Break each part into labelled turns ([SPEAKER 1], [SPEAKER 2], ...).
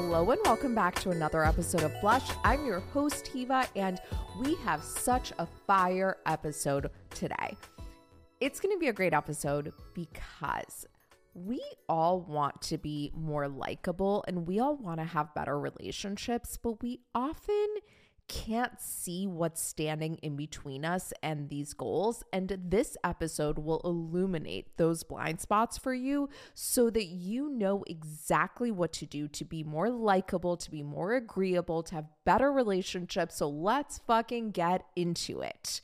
[SPEAKER 1] Hello and welcome back to another episode of Blush. I'm your host, Hiva, and we have such a fire episode today. It's going to be a great episode because we all want to be more likable and we all want to have better relationships, but we often can't see what's standing in between us and these goals. And this episode will illuminate those blind spots for you so that you know exactly what to do to be more likable, to be more agreeable, to have better relationships. So let's fucking get into it.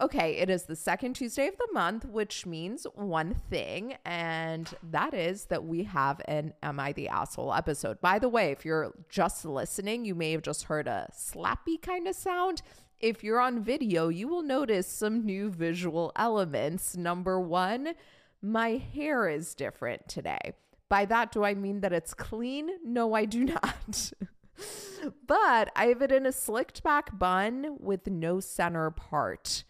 [SPEAKER 1] Okay, it is the second Tuesday of the month, which means one thing, and that is that we have an Am I the Asshole episode. By the way, if you're just listening, you may have just heard a slappy kind of sound. If you're on video, you will notice some new visual elements. Number one, my hair is different today. By that, do I mean that it's clean? No, I do not. But I have it in a slicked back bun with no center part.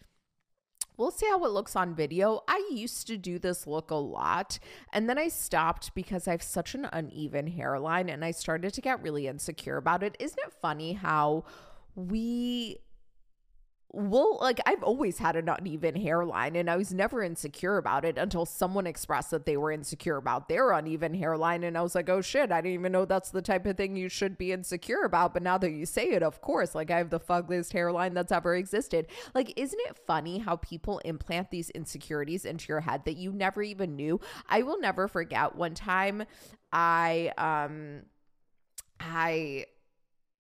[SPEAKER 1] We'll see how it looks on video. I used to do this look a lot, and then I stopped because I have such an uneven hairline and I started to get really insecure about it. Isn't it funny how we well, like I've always had an uneven hairline and I was never insecure about it until someone expressed that they were insecure about their uneven hairline. And I was like, oh shit, I didn't even know that's the type of thing you should be insecure about. But now that you say it, of course, like I have the fuggliest hairline that's ever existed. Like, isn't it funny how people implant these insecurities into your head that you never even knew? I will never forget one time I, um, I,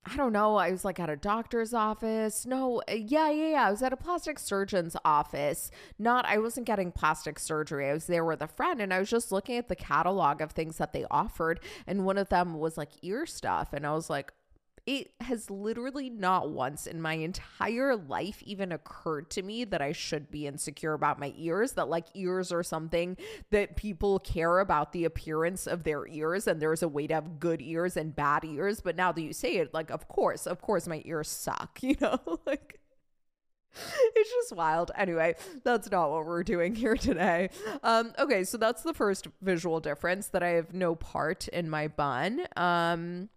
[SPEAKER 1] I don't know. I was like at a doctor's office. No, uh, yeah, yeah, yeah. I was at a plastic surgeon's office. Not, I wasn't getting plastic surgery. I was there with a friend and I was just looking at the catalog of things that they offered. And one of them was like ear stuff. And I was like, it has literally not once in my entire life even occurred to me that I should be insecure about my ears, that like ears are something that people care about the appearance of their ears, and there's a way to have good ears and bad ears. But now that you say it, like, of course, of course, my ears suck, you know? like, it's just wild. Anyway, that's not what we're doing here today. Um, okay, so that's the first visual difference that I have no part in my bun. Um,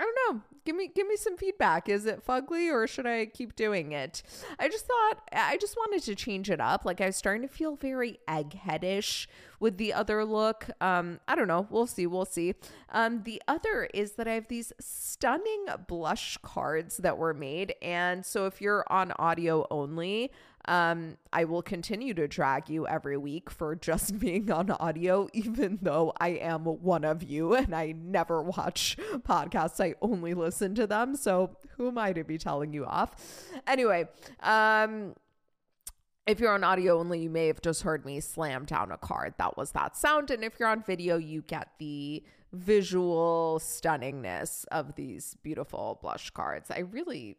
[SPEAKER 1] I don't know give me give me some feedback. Is it fugly or should I keep doing it? I just thought I just wanted to change it up. Like I was starting to feel very eggheadish with the other look. Um, I don't know. We'll see. We'll see. Um, the other is that I have these stunning blush cards that were made, and so if you're on audio only, um, I will continue to drag you every week for just being on audio, even though I am one of you and I never watch podcasts. I only listen to them. So who am I to be telling you off? Anyway, um, if you're on audio only, you may have just heard me slam down a card. That was that sound. And if you're on video, you get the visual stunningness of these beautiful blush cards. I really,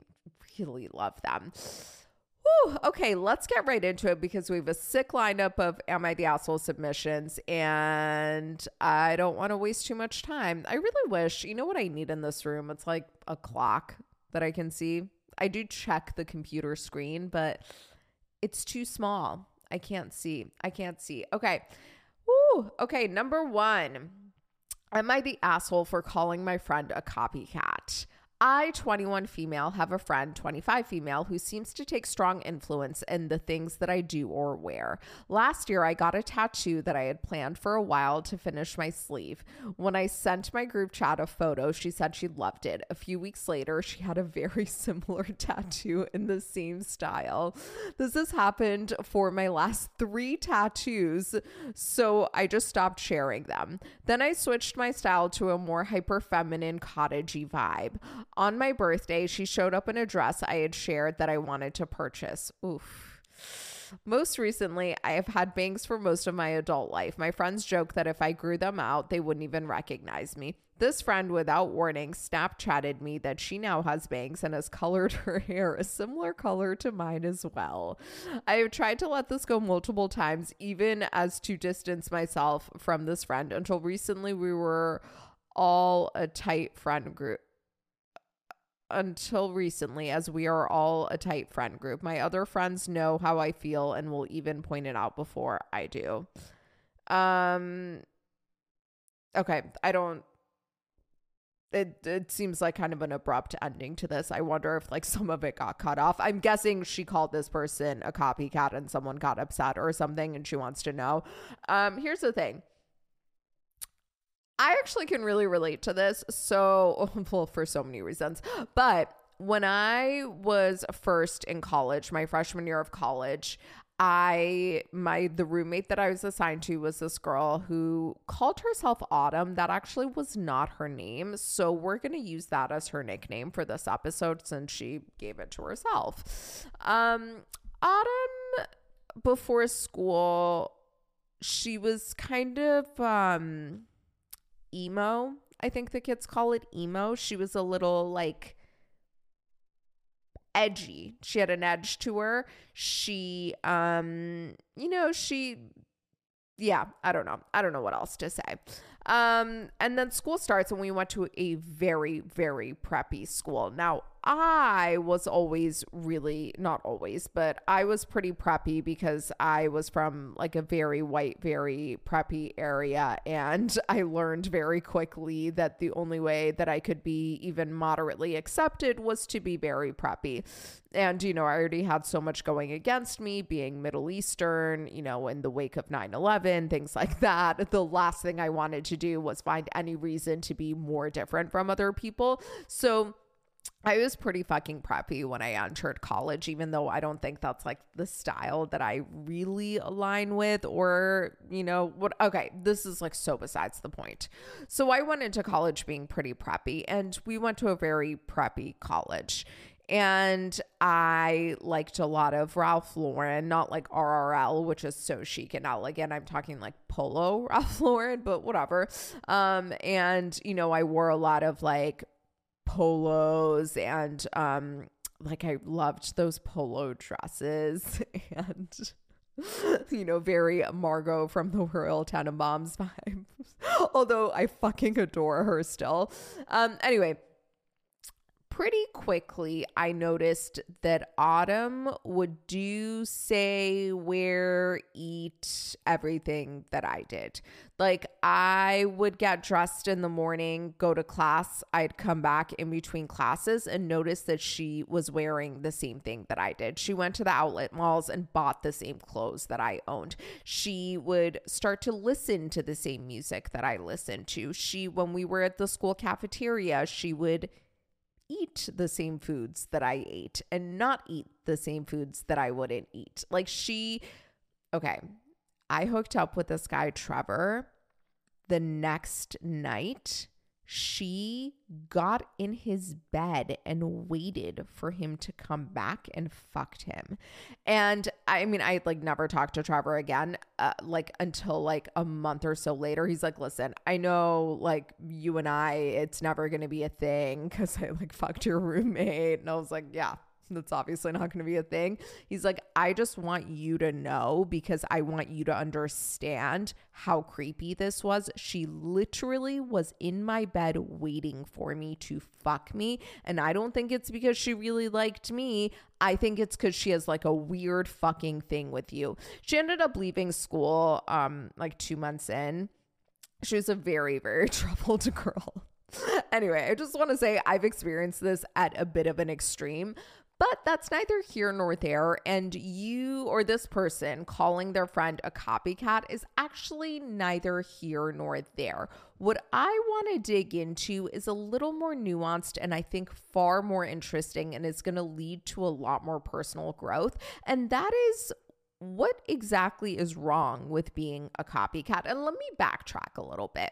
[SPEAKER 1] really love them. Whew, okay, let's get right into it because we have a sick lineup of Am I the Asshole submissions and I don't want to waste too much time. I really wish, you know what I need in this room? It's like a clock that I can see. I do check the computer screen, but it's too small. I can't see. I can't see. Okay. Woo. Okay, number one. Am I the asshole for calling my friend a copycat? I, 21 female, have a friend, 25 female, who seems to take strong influence in the things that I do or wear. Last year, I got a tattoo that I had planned for a while to finish my sleeve. When I sent my group chat a photo, she said she loved it. A few weeks later, she had a very similar tattoo in the same style. This has happened for my last three tattoos, so I just stopped sharing them. Then I switched my style to a more hyper feminine, cottagey vibe. On my birthday, she showed up in a dress I had shared that I wanted to purchase. Oof. Most recently, I have had bangs for most of my adult life. My friends joke that if I grew them out, they wouldn't even recognize me. This friend, without warning, Snapchatted me that she now has bangs and has colored her hair a similar color to mine as well. I have tried to let this go multiple times, even as to distance myself from this friend. Until recently, we were all a tight friend group until recently, as we are all a tight friend group. My other friends know how I feel and will even point it out before I do. Um, okay, I don't. It it seems like kind of an abrupt ending to this. I wonder if like some of it got cut off. I'm guessing she called this person a copycat and someone got upset or something, and she wants to know. Um, here's the thing I actually can really relate to this. So, well, for so many reasons. But when I was first in college, my freshman year of college, I my the roommate that I was assigned to was this girl who called herself Autumn. That actually was not her name. So we're going to use that as her nickname for this episode since she gave it to herself. Um Autumn before school she was kind of um emo. I think the kids call it emo. She was a little like edgy. She had an edge to her. She um you know, she yeah, I don't know. I don't know what else to say. Um and then school starts and we went to a very very preppy school. Now, I was always really, not always, but I was pretty preppy because I was from like a very white, very preppy area. And I learned very quickly that the only way that I could be even moderately accepted was to be very preppy. And, you know, I already had so much going against me being Middle Eastern, you know, in the wake of 9 11, things like that. The last thing I wanted to do was find any reason to be more different from other people. So, I was pretty fucking preppy when I entered college, even though I don't think that's like the style that I really align with, or, you know, what. Okay, this is like so besides the point. So I went into college being pretty preppy, and we went to a very preppy college. And I liked a lot of Ralph Lauren, not like RRL, which is so chic and elegant. I'm talking like polo Ralph Lauren, but whatever. Um, and, you know, I wore a lot of like polos and um like I loved those polo dresses and you know, very Margot from the Royal Tenenbaums vibe. Although I fucking adore her still. Um anyway, pretty quickly, I noticed that Autumn would do, say, wear, eat everything that I did. Like, I would get dressed in the morning, go to class. I'd come back in between classes and notice that she was wearing the same thing that I did. She went to the outlet malls and bought the same clothes that I owned. She would start to listen to the same music that I listened to. She, when we were at the school cafeteria, she would eat the same foods that I ate and not eat the same foods that I wouldn't eat. Like she, okay, I hooked up with this guy, Trevor, the next night she got in his bed and waited for him to come back and fucked him. And I mean, I like never talked to Trevor again, uh, like until like a month or so later. He's like, listen, I know like you and I, it's never going to be a thing because I like fucked your roommate. And I was like, yeah, that's obviously not going to be a thing. He's like, I just want you to know because I want you to understand how creepy this was. She literally was in my bed waiting for me to fuck me. And I don't think it's because she really liked me. I think it's because she has like a weird fucking thing with you. She ended up leaving school um like two months in. She was a very, very troubled girl. anyway, I just want to say I've experienced this at a bit of an extreme, but that's neither here nor there. And you or this person calling their friend a copycat is actually neither here nor there. What I want to dig into is a little more nuanced and I think far more interesting and is going to lead to a lot more personal growth. And that is what exactly is wrong with being a copycat? And let me backtrack a little bit.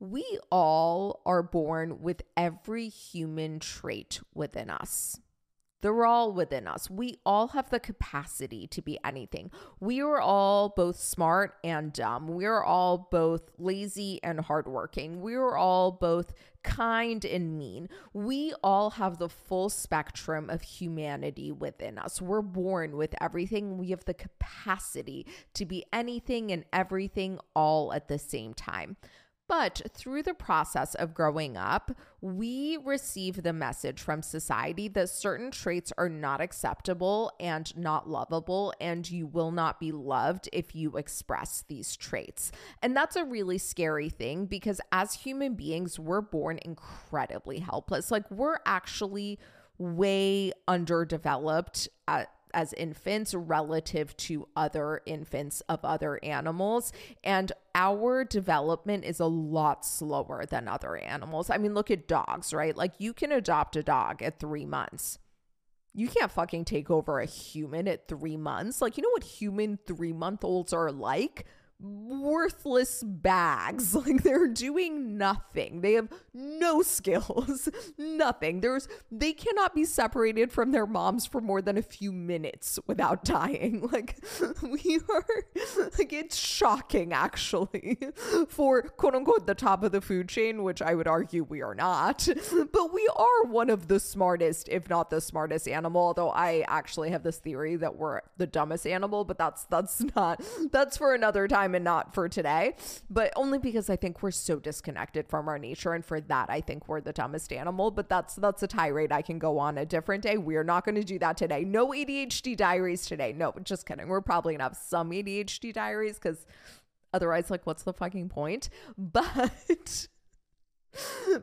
[SPEAKER 1] We all are born with every human trait within us. They're all within us. We all have the capacity to be anything. We are all both smart and dumb. We are all both lazy and hardworking. We are all both kind and mean. We all have the full spectrum of humanity within us. We're born with everything. We have the capacity to be anything and everything all at the same time. But through the process of growing up, we receive the message from society that certain traits are not acceptable and not lovable, and you will not be loved if you express these traits. And that's a really scary thing because as human beings, we're born incredibly helpless. Like, we're actually way underdeveloped at as infants relative to other infants of other animals. And our development is a lot slower than other animals. I mean, look at dogs, right? Like you can adopt a dog at three months. You can't fucking take over a human at three months. Like, you know what human three month olds are like? Worthless bags. Like they're doing nothing. They have no skills, nothing. There's they cannot be separated from their moms for more than a few minutes without dying. Like we are like it's shocking actually for quote unquote the top of the food chain, which I would argue we are not. But we are one of the smartest, if not the smartest animal, although I actually have this theory that we're the dumbest animal, but that's that's not that's for another time time and not for today, but only because I think we're so disconnected from our nature. And for that, I think we're the dumbest animal. But that's that's a tirade I can go on a different day. We're not going to do that today. No ADHD diaries today. No, just kidding. We're probably to have some ADHD diaries because otherwise, like, what's the fucking point? But.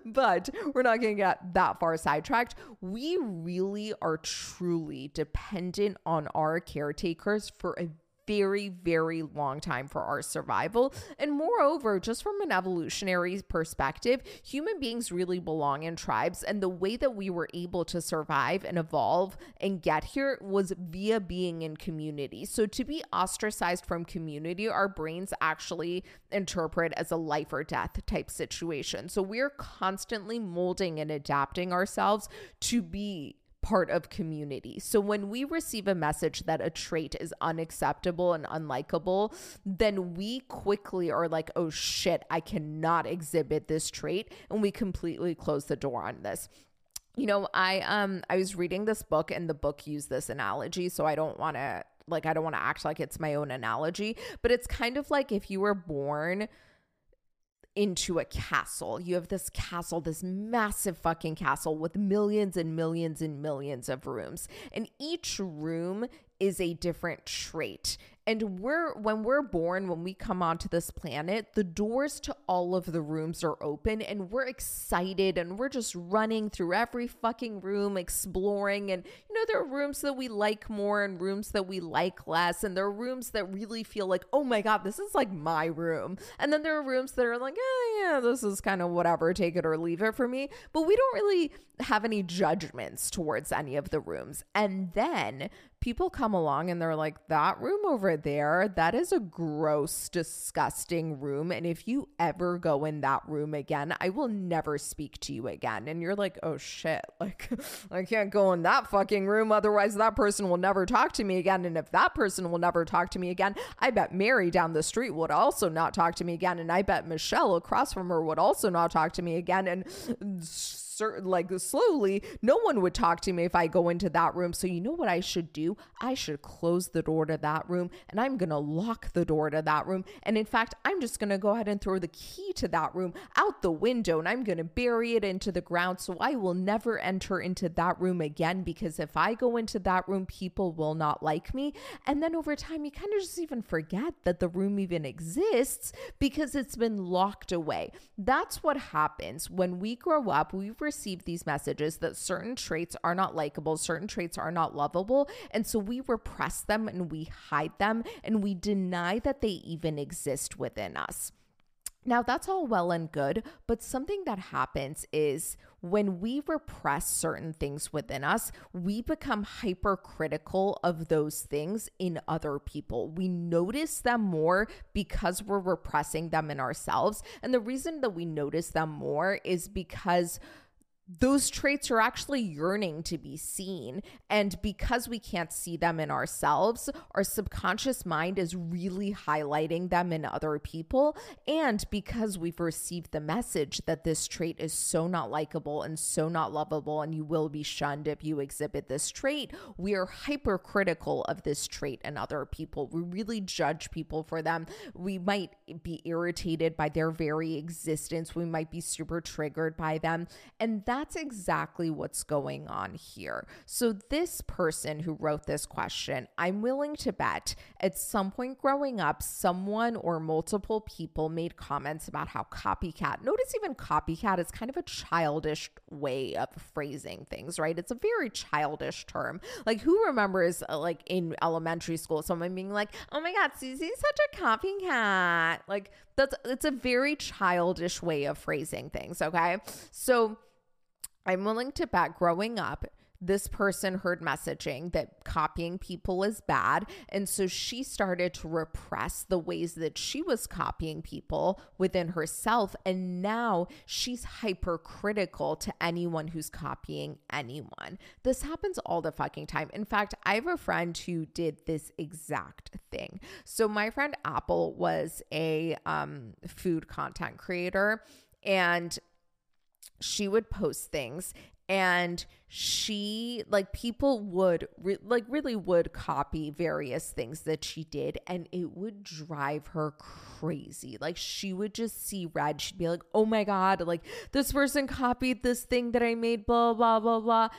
[SPEAKER 1] but we're not going to get that far sidetracked. We really are truly dependent on our caretakers for a very, very long time for our survival. And moreover, just from an evolutionary perspective, human beings really belong in tribes. And the way that we were able to survive and evolve and get here was via being in community. So to be ostracized from community, our brains actually interpret as a life or death type situation. So we're constantly molding and adapting ourselves to be part of community. So when we receive a message that a trait is unacceptable and unlikable, then we quickly are like, oh shit, I cannot exhibit this trait. And we completely close the door on this you know i um i was reading this book and the book used this analogy so i don't want to like i don't want to act like it's my own analogy but it's kind of like if you were born into a castle. You have this castle, this massive fucking castle with millions and millions and millions of rooms. And each room is a different trait. And we're when we're born, when we come onto this planet, the doors to all of the rooms are open and we're excited and we're just running through every fucking room exploring and you know there are rooms that we like more and rooms that we like less and there are rooms that really feel like, "Oh my god, this is like my room." And then there are rooms that are like, "Oh yeah, this is kind of whatever, take it or leave it for me." But we don't really have any judgments towards any of the rooms. And then people come along and they're like, that room over there, that is a gross, disgusting room. And if you ever go in that room again, I will never speak to you again. And you're like, oh shit, like, I can't go in that fucking room. Otherwise, that person will never talk to me again. And if that person will never talk to me again, I bet Mary down the street would also not talk to me again. And I bet Michelle across from her would also not talk to me again. And certain like slowly no one would talk to me if I go into that room. So you know what I should do? I should close the door to that room and I'm to lock the door to that room. And in fact, I'm just to go ahead and throw the key to that room out the window and I'm to bury it into the ground so I will never enter into that room again because if I go into that room, people will not like me. And then over time, you kind of just even forget that the room even exists because it's been locked away. That's what happens when we grow up. We receive these messages that certain traits are not likable, certain traits are not lovable. And so we repress them and we hide them and we deny that they even exist within us. Now, that's all well and good, but something that happens is when we repress certain things within us, we become hypercritical of those things in other people. We notice them more because we're repressing them in ourselves. And the reason that we notice them more is because those traits are actually yearning to be seen. And because we can't see them in ourselves, our subconscious mind is really highlighting them in other people. And because we've received the message that this trait is so not likable and so not lovable, and you will be shunned if you exhibit this trait, we are hypercritical of this trait in other people. We really judge people for them. We might be irritated by their very existence, we might be super triggered by them. And that that's exactly what's going on here. So, this person who wrote this question, I'm willing to bet at some point growing up, someone or multiple people made comments about how copycat, notice even copycat is kind of a childish way of phrasing things, right? It's a very childish term. Like, who remembers, uh, like, in elementary school, someone being like, oh my God, Susie's such a copycat? Like, that's it's a very childish way of phrasing things, okay? So, I'm willing to bet growing up, this person heard messaging that copying people is bad. And so she started to repress the ways that she was copying people within herself. And now she's hypercritical to anyone who's copying anyone. This happens all the fucking time. In fact, I have a friend who did this exact thing. So my friend Apple was a um, food content creator. And she would post things and she like people would re- like really would copy various things that she did and it would drive her crazy. Like she would just see red. She'd be like oh my god like this person copied this thing that i made blah blah blah blah.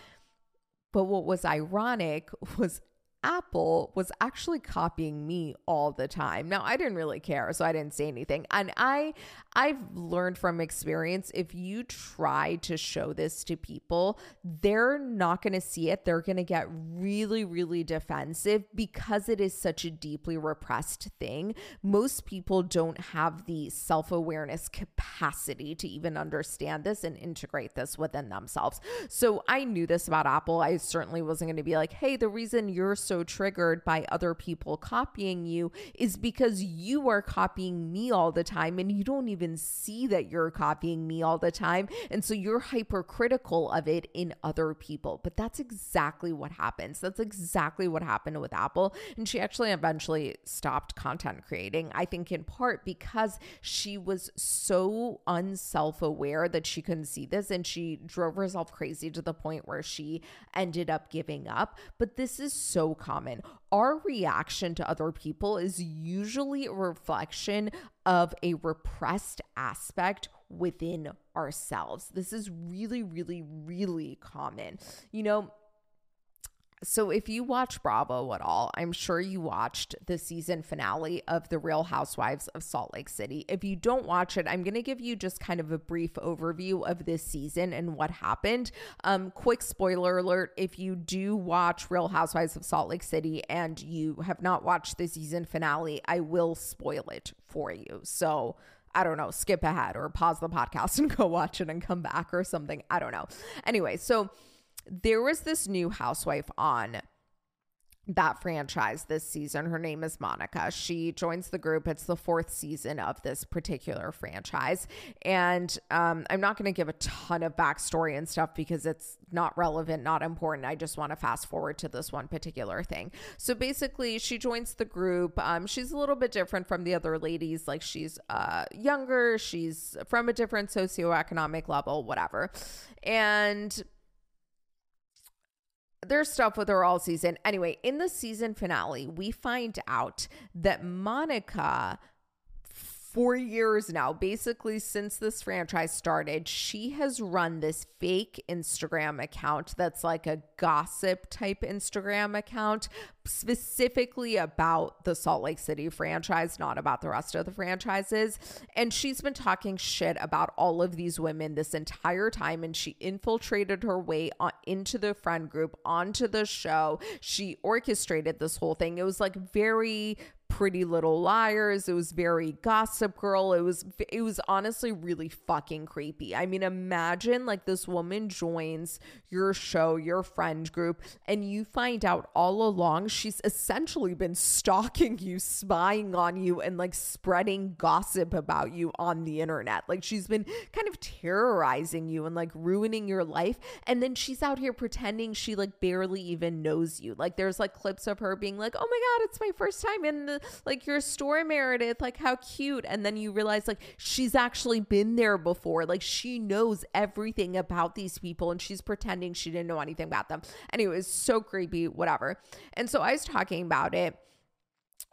[SPEAKER 1] But what was ironic was Apple was actually copying me all the time. Now, I didn't really care, so I didn't say anything. And I I've learned from experience if you try to show this to people, they're not going to see it. They're going to get really really defensive because it is such a deeply repressed thing. Most people don't have the self-awareness capacity to even understand this and integrate this within themselves. So, I knew this about Apple. I certainly wasn't going to be like, "Hey, the reason you're so triggered by other people copying you is because you are copying me all the time and you don't even see that you're copying me all the time. And so you're hypercritical of it in other people. But that's exactly what happens. That's exactly what happened with Apple. And she actually eventually stopped content creating, I think in part because she was so unself aware that she couldn't see this and she drove herself crazy to the point where she ended up giving up. But this is so common. Our reaction to other people is usually a reflection of a repressed aspect within ourselves. This is really, really, really common. You know, so, if you watch Bravo at all, I'm sure you watched the season finale of The Real Housewives of Salt Lake City. If you don't watch it, I'm going to give you just kind of a brief overview of this season and what happened. Um, quick spoiler alert if you do watch Real Housewives of Salt Lake City and you have not watched the season finale, I will spoil it for you. So, I don't know, skip ahead or pause the podcast and go watch it and come back or something. I don't know. Anyway, so there was this new housewife on that franchise this season. Her name is Monica. She joins the group. It's the fourth season of this particular franchise. And um, I'm not going to give a ton of backstory and stuff because it's not relevant, not important. I just want to fast forward to this one particular thing. So basically, she joins the group. Um, she's a little bit different from the other ladies. Like she's uh, younger, she's from a different socioeconomic level, whatever. And there's stuff with her all season. Anyway, in the season finale, we find out that Monica for years now, basically since this franchise started, she has run this fake Instagram account that's like a gossip type Instagram account, specifically about the Salt Lake City franchise, not about the rest of the franchises. And she's been talking shit about all of these women this entire time. And she infiltrated her way on, into the friend group, onto the show. She orchestrated this whole thing. It was like very Pretty Little Liars. It was very Gossip Girl. It was it was honestly really fucking creepy. I mean, imagine like this woman joins your show, your friend group, and you find out all along she's essentially been stalking you, spying on you, and like spreading gossip about you on the internet. Like she's been kind of terrorizing you and like ruining your life. And then she's out here pretending she like barely even knows you. Like there's like clips of her being like, oh my God, it's my first time in the like your store, Meredith. Like how cute. And then you realize like she's actually been there before. Like she knows everything about these people and she's pretending she didn't know anything about them. Anyway, it's so creepy, whatever. And so I was talking about it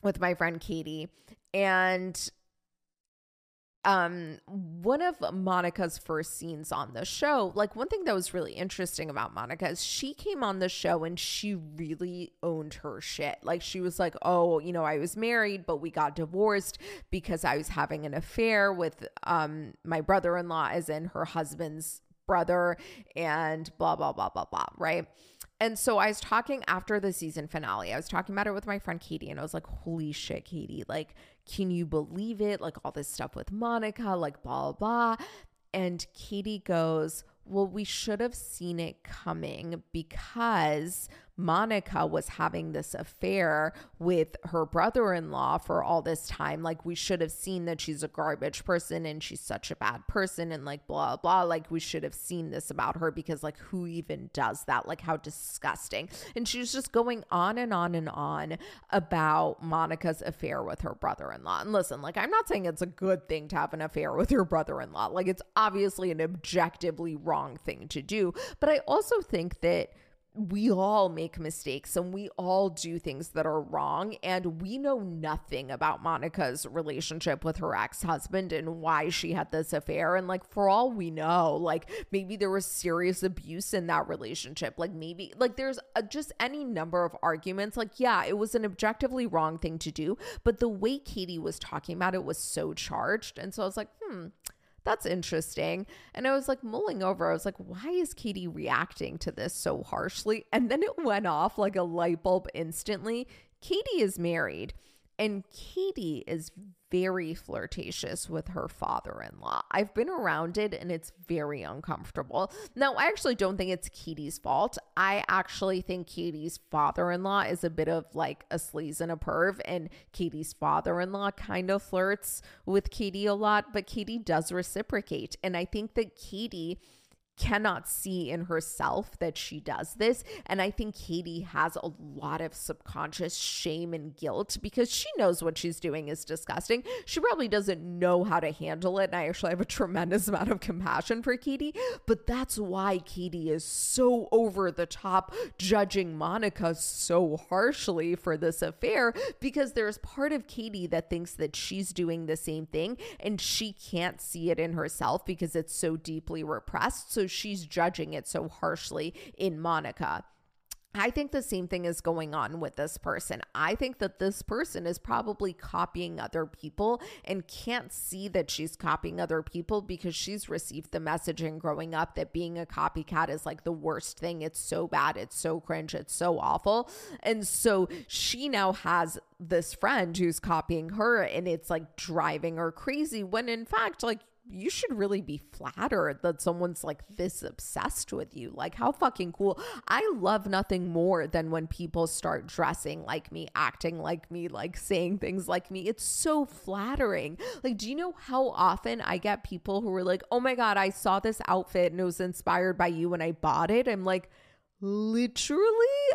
[SPEAKER 1] with my friend Katie and um one of Monica's first scenes on the show like one thing that was really interesting about Monica is she came on the show and she really owned her shit. Like she was like oh you know I was married but we got divorced because I was having an affair with um my brother-in-law as in her husband's brother and blah blah blah blah blah right and so I was talking after the season finale I was talking about it with my friend Katie and I was like holy shit Katie like can you believe it? Like all this stuff with Monica, like blah, blah. And Katie goes, Well, we should have seen it coming because Monica was having this affair with her brother in law for all this time. Like, we should have seen that she's a garbage person and she's such a bad person and like blah, blah. Like, we should have seen this about her because, like, who even does that? Like, how disgusting. And she was just going on and on and on about Monica's affair with her brother in law. And listen, like, I'm not saying it's a good thing to have an affair with your brother in law. Like, it's obviously an objectively wrong thing to do. But I also think that we all make mistakes and we all do things that are wrong. And we know nothing about Monica's relationship with her ex husband and why she had this affair. And like, for all we know, like maybe there was serious abuse in that relationship. Like, maybe, like, there's a, just any number of arguments. Like, yeah, it was an objectively wrong thing to do. But the way Katie was talking about it was so charged. And so I was like, hmm that's interesting. And I was like mulling over, I was like, why is Katie reacting to this so harshly? And then it went off like a light bulb instantly. Katie is married. And Katie is very flirtatious with her father in law. I've been around it and it's very uncomfortable. Now, I actually don't think it's Katie's fault. I actually think Katie's father in law is a bit of like a sleaze and a perv, and Katie's father in law kind of flirts with Katie a lot, but Katie does reciprocate. And I think that Katie cannot see in herself that she does this. And I think Katie has a lot of subconscious shame and guilt because she knows what she's doing is disgusting. She probably doesn't know how to handle it. And I actually have a tremendous amount of compassion for Katie, but that's why Katie is so over the top judging Monica so harshly for this affair because there's part of Katie that thinks that she's doing the same thing and she can't see it in herself because it's so deeply repressed. So she's judging it so harshly in Monica. I think the same thing is going on with this person. I think that this person is probably copying other people and can't see that she's copying other people because she's received the messaging growing up that being a copycat is like the worst thing. It's so bad. It's so cringe. It's so awful. And so she now has this friend who's copying her and it's like driving her crazy when in fact, like, you should really be flattered that someone's like this obsessed with you. Like, how fucking cool. I love nothing more than when people start dressing like me, acting like me, like saying things like me. It's so flattering. Like, do you know how often I get people who are like, oh my God, I saw this outfit and it was inspired by you and I bought it? I'm like, literally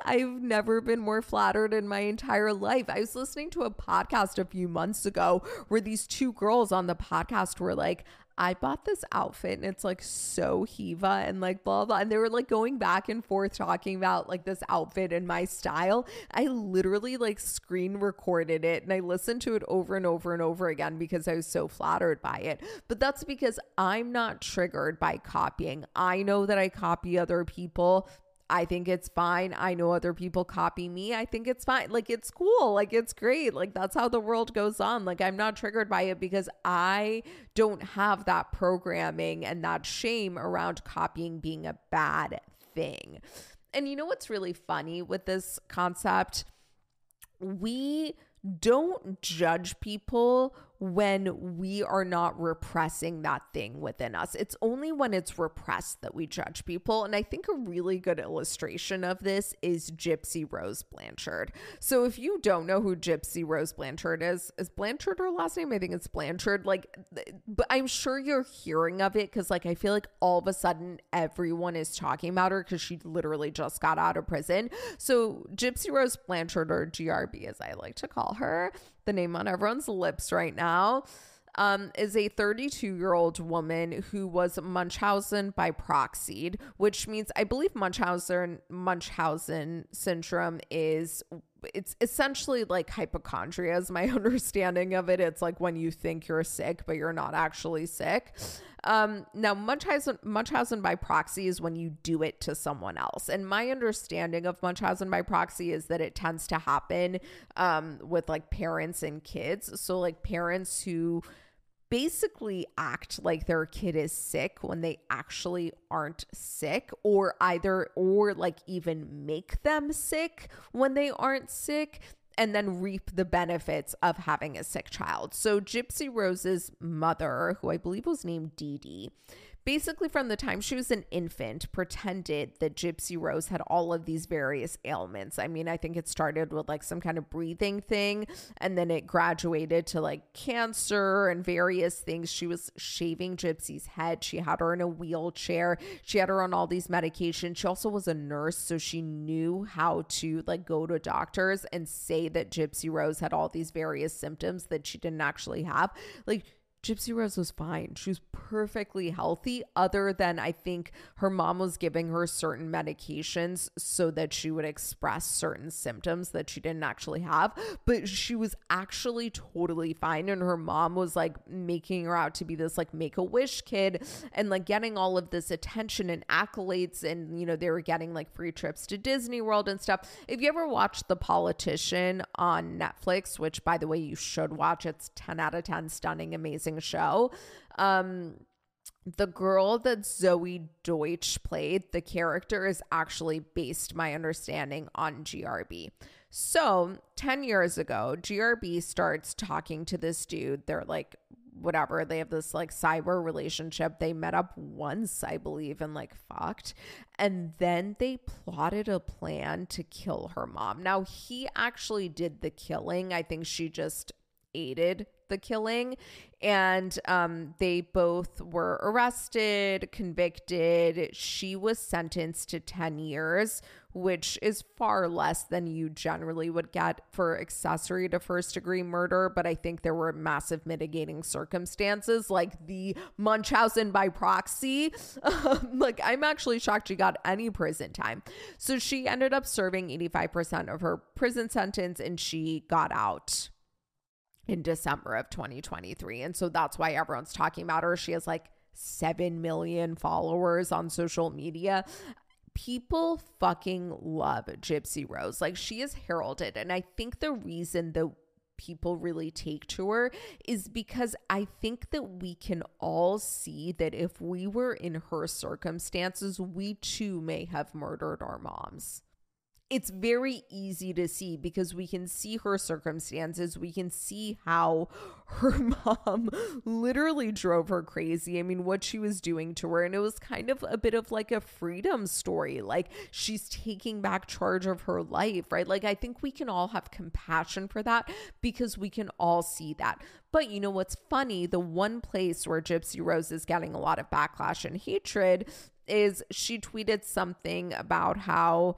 [SPEAKER 1] i've never been more flattered in my entire life i was listening to a podcast a few months ago where these two girls on the podcast were like I bought this outfit and it's like so Hiva and like blah blah. And they were like going back and forth talking about like this outfit and my style. I literally like screen recorded it and I listened to it over and over and over again because I was so flattered by it. But that's because I'm not triggered by copying. I know that I copy other people I think it's fine. I know other people copy me. I think it's fine. Like it's cool. Like it's great. Like that's how the world goes on. Like I'm not triggered by it because I don't have that programming and that shame around copying being a bad thing. And you know what's really funny with this concept? We don't judge people when we are not repressing that thing within us. It's only when it's repressed that we judge people. And I think a really good illustration of this is Gypsy Rose Blanchard. So if you don't know who Gypsy Rose Blanchard is, is Blanchard her last name? I think it's Blanchard. Like, but I'm sure you're hearing of it because, like, I feel like all of a sudden everyone is talking about her because she literally just got out of prison. So Gypsy Rose Blanchard, or GRB as I like to call her, the name on everyone's lips right now, um, is a 32 year old woman who was Munchausen by proxy, which means I believe Munchausen Munchausen syndrome is it's essentially like hypochondria is my understanding of it. It's like when you think you're sick, but you're not actually sick. Um, now, Munchausen, Munchausen by proxy is when you do it to someone else. And my understanding of Munchausen by proxy is that it tends to happen um, with like parents and kids. So, like parents who basically act like their kid is sick when they actually aren't sick or either or like even make them sick when they aren't sick and then reap the benefits of having a sick child. So Gypsy Rose's mother, who I believe was named Dee Dee, basically from the time she was an infant pretended that Gypsy Rose had all of these various ailments. I mean, I think it started with like some kind of breathing thing and then it graduated to like cancer and various things. She was shaving Gypsy's head. She had her in a wheelchair. She had her on all these medications. She also was a nurse, so she knew how to like go to doctors and say that Gypsy Rose had all these various symptoms that she didn't actually have. Like Gypsy Rose was fine. She was perfectly healthy, other than I think her mom was giving her certain medications so that she would express certain symptoms that she didn't actually have. But she was actually totally fine. And her mom was like making her out to be this like make a wish kid and like getting all of this attention and accolades. And, you know, they were getting like free trips to Disney World and stuff. If you ever watched The Politician on Netflix, which by the way, you should watch, it's 10 out of 10, stunning, amazing show. Um, the girl that Zoey Deutch played, the character is actually based, my understanding, on GRB. So, 10 years ago, GRB starts talking to this dude. They're like, whatever, they have this like cyber relationship. They met up once, I believe, and like fucked. And then they plotted a plan to kill her mom. Now, he actually did the killing. I think she just aided the killing. And um, they both were arrested, convicted. She was sentenced to 10 years, which is far less than you generally would get for accessory to first degree murder. But I think there were massive mitigating circumstances, like the Munchausen by proxy. like, I'm actually shocked she got any prison time. So she ended up serving 85% of her prison sentence and she got out in December of 2023. And so that's why everyone's talking about her. She has like 7 million followers on social media. People fucking love Gypsy Rose. Like she is heralded. And I think the reason that people really take to her is because I think that we can all see that if we were in her circumstances, we too may have murdered our moms it's very easy to see because we can see her circumstances. We can see how her mom literally drove her crazy. I mean, what she was doing to her. And it was kind of a bit of like a freedom story. Like she's taking back charge of her life, right? Like I think we can all have compassion for that because we can all see that. But you know what's funny? The one place where Gypsy Rose is getting a lot of backlash and hatred is she tweeted something about how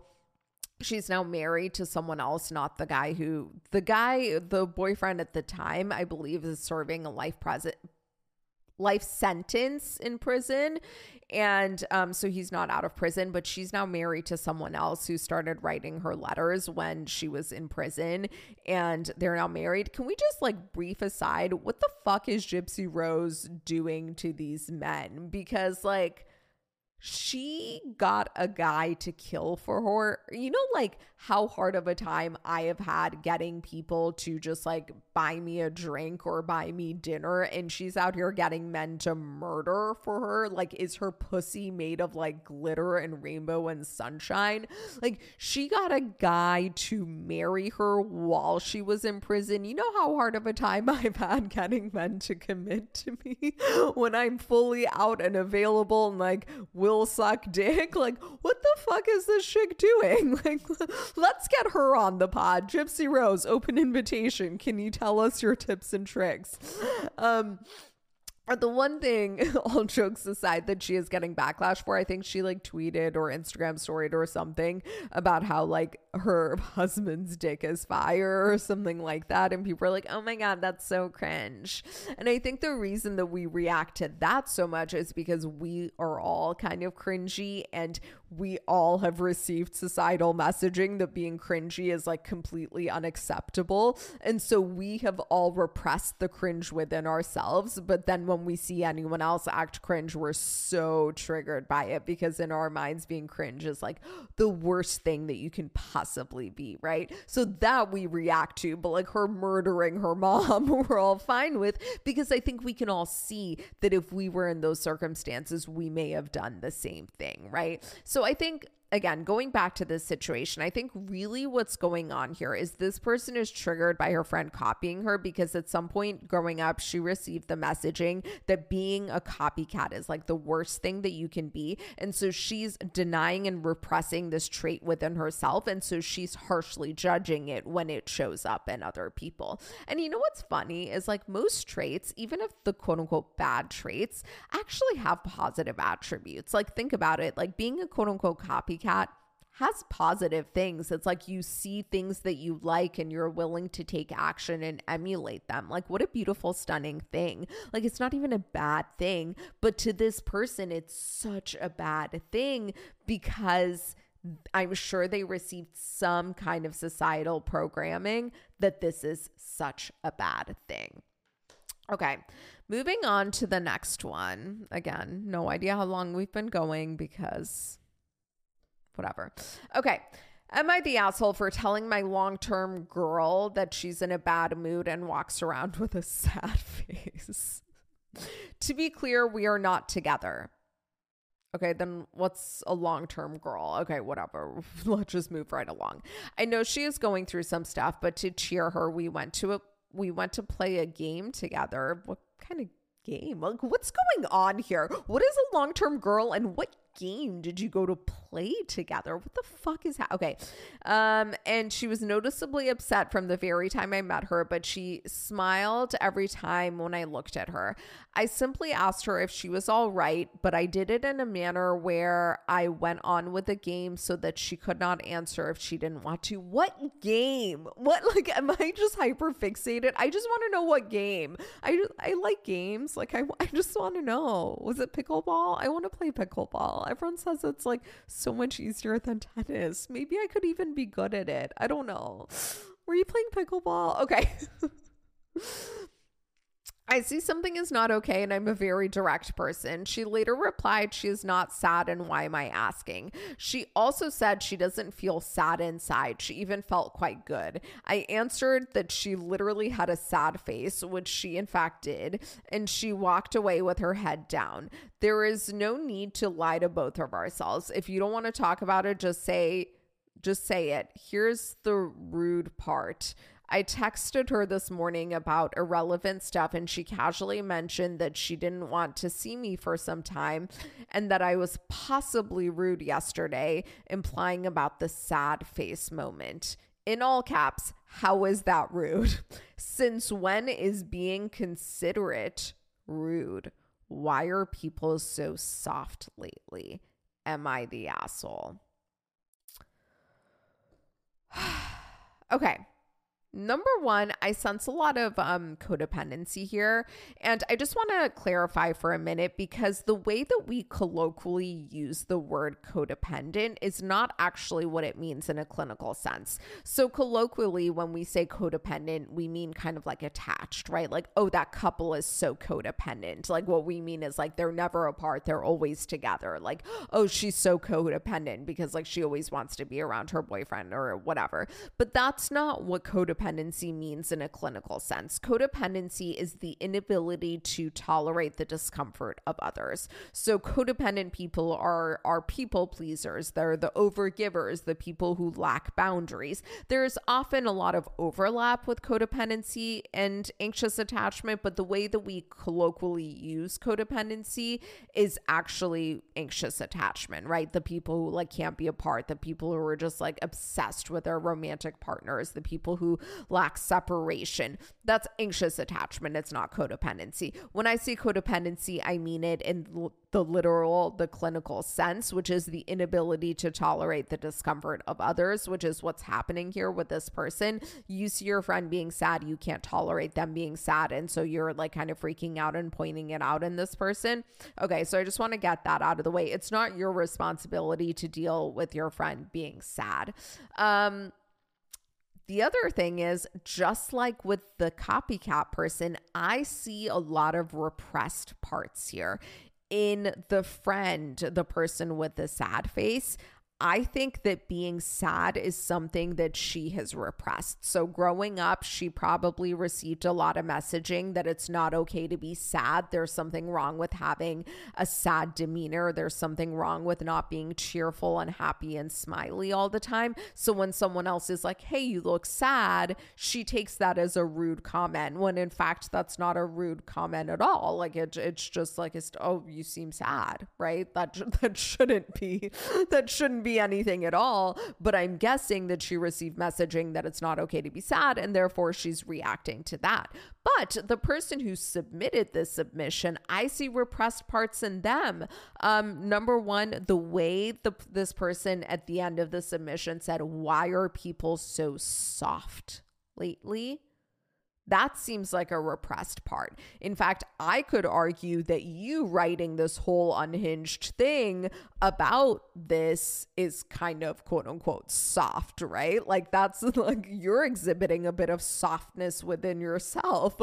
[SPEAKER 1] she's now married to someone else not the guy who the guy the boyfriend at the time i believe is serving a life present life sentence in prison. And um, so he's not out of prison but she's now married to someone else who started writing her letters when she was in prison and they're now married. Can we just like brief aside what the fuck is gypsy rose doing to these men? Because like she got a guy to kill for her. You know, like how hard of a time I have had getting people to just like buy me a drink or buy me dinner, and she's out here getting men to murder for her. Like, is her pussy made of like glitter and rainbow and sunshine? Like, she got a guy to marry her while she was in prison. You know how hard of a time I've had getting men to commit to me when I'm fully out and available and like, will suck dick. Like, what the fuck is this chick doing? Like, let's get her on the pod. Gypsy Rose, open invitation. Can you tell us your tips and tricks? Um, the one thing, all jokes aside, that she is getting backlash for, I think she like tweeted or Instagram storied or something about how like her husband's dick is fire or something like that. And people are like, oh my God, that's so cringe. And I think the reason that we react to that so much is because we are all kind of cringy and we all have received societal messaging that being cringy is like completely unacceptable. And so we have all repressed the cringe within ourselves. But then when we see anyone else act cringe, we're so triggered by it because in our minds, being cringe is like the worst thing that you can possibly be, right? So that we react to, but like her murdering her mom, we're all fine with because I think we can all see that if we were in those circumstances, we may have done the same thing, right? So I think again, going back to this situation, I think really what's going on here is this person is triggered by her friend copying her because at some point growing up, she received the messaging that being a copycat is like the worst thing that you can be. And so she's denying and repressing this trait within herself. And so she's harshly judging it when it shows up in other people. And you know what's funny is like most traits, even if the quote unquote bad traits actually have positive attributes. Like think about it, like being a quote unquote copycat copycat has positive things. It's like you see things that you like and you're willing to take action and emulate them. Like, what a beautiful, stunning thing. Like, it's not even a bad thing, but to this person, it's such a bad thing because I'm sure they received some kind of societal programming that this is such a bad thing. Okay, moving on to the next one. Again, no idea how long we've been going because whatever. Okay. Am I the asshole for telling my long term girl that she's in a bad mood and walks around with a sad face? to be clear, we are not together. Okay, then what's a long term girl? Okay, whatever. Let's just move right along. I know she is going through some stuff, but to cheer her, we went to a we went to play a game together. What kind of game? Like, what's going on here? What is a long term girl and what game did you go to play together? What the fuck is that? Okay. Um, and she was noticeably upset from the very time I met her, but she smiled every time when I looked at her. I simply asked her if she was all right, but I did it in a manner where I went on with the game so that she could not answer if she didn't want to. What game? What like am I just hyper fixated? I just want to know what game. I I like games. Like I I just want to know. Was it pickleball? I want to play pickleball. Everyone says it's like so much easier than tennis. Maybe I could even be good at it. I don't know. Were you playing pickleball? Okay. I see something is not okay and I'm a very direct person. She later replied she is not sad and why am I asking? She also said she doesn't feel sad inside. She even felt quite good. I answered that she literally had a sad face, which she in fact did, and she walked away with her head down. There is no need to lie to both of ourselves. If you don't want to talk about it, just say just say it. Here's the rude part. I texted her this morning about irrelevant stuff, and she casually mentioned that she didn't want to see me for some time and that I was possibly rude yesterday, implying about the sad face moment. In all caps, how is that rude? Since when is being considerate rude? Why are people so soft lately? Am I the asshole? okay. Number one, I sense a lot of um, codependency here. And I just want to clarify for a minute because the way that we colloquially use the word codependent is not actually what it means in a clinical sense. So, colloquially, when we say codependent, we mean kind of like attached, right? Like, oh, that couple is so codependent. Like, what we mean is like they're never apart, they're always together. Like, oh, she's so codependent because like she always wants to be around her boyfriend or whatever. But that's not what codependent codependency means in a clinical sense. Codependency is the inability to tolerate the discomfort of others. So codependent people are are people pleasers. They're the overgivers, the people who lack boundaries. There's often a lot of overlap with codependency and anxious attachment, but the way that we colloquially use codependency is actually anxious attachment, right? The people who like can't be apart, the people who are just like obsessed with their romantic partners, the people who lack separation. That's anxious attachment. It's not codependency. When I say codependency, I mean it in the literal, the clinical sense, which is the inability to tolerate the discomfort of others, which is what's happening here with this person. You see your friend being sad, you can't tolerate them being sad. And so you're like kind of freaking out and pointing it out in this person. Okay, so I just want to get that out of the way. It's not your responsibility to deal with your friend being sad. Um, the other thing is, just like with the copycat person, I see a lot of repressed parts here. In the friend, the person with the sad face, I think that being sad is something that she has repressed. So, growing up, she probably received a lot of messaging that it's not okay to be sad. There's something wrong with having a sad demeanor. There's something wrong with not being cheerful and happy and smiley all the time. So, when someone else is like, hey, you look sad, she takes that as a rude comment, when in fact, that's not a rude comment at all. Like, it, it's just like, it's, oh, you seem sad, right? That, that shouldn't be, that shouldn't be be anything at all, but I'm guessing that she received messaging that it's not okay to be sad and therefore she's reacting to that. But the person who submitted this submission, I see repressed parts in them. Um, number one, the way the this person at the end of the submission said, "Why are people so soft lately?" That seems like a repressed part. In fact, I could argue that you writing this whole unhinged thing about this is kind of quote unquote soft, right? Like that's like you're exhibiting a bit of softness within yourself.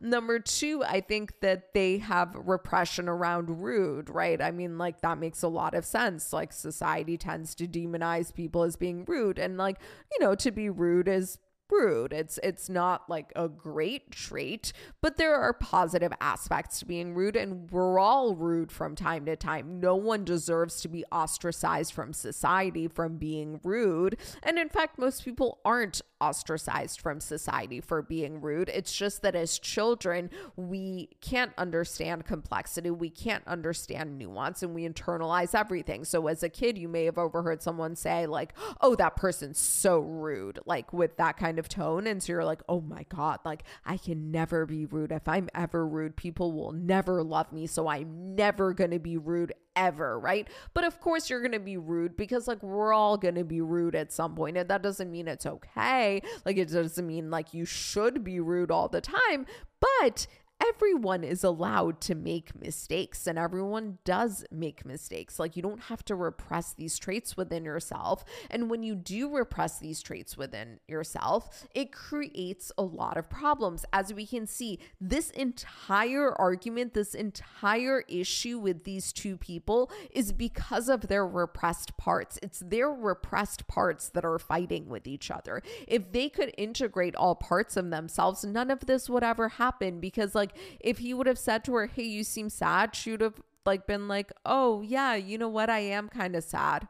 [SPEAKER 1] Number two, I think that they have repression around rude, right? I mean, like that makes a lot of sense. Like society tends to demonize people as being rude, and like, you know, to be rude is rude. It's it's not like a great trait, but there are positive aspects to being rude and we're all rude from time to time. No one deserves to be ostracized from society from being rude. And in fact, most people aren't ostracized from society for being rude. It's just that as children, we can't understand complexity, we can't understand nuance, and we internalize everything. So as a kid, you may have overheard someone say, like, oh, that person's so rude, like with that kind of tone. And so you're like, oh my God, like I can never be rude. If I'm ever rude, people will never love me. So I'm never going to be rude ever, right? But of course, you're going to be rude because, like, we're all going to be rude at some point, and that doesn't mean it's okay. Like, it doesn't mean like you should be rude all the time, but everyone is allowed to make mistakes and everyone does make mistakes. Like, you don't have to repress these traits within yourself. And when you do repress these traits within yourself, it creates a lot of problems. As we can see, this entire argument, this entire issue with these two people is because of their repressed parts. It's their repressed parts that are fighting with each other. If they could integrate all parts of themselves, none of this would ever happen because, like, if he would have said to her, Hey, you seem sad, she would have like been like, Oh, yeah, you know what? I am kind of sad.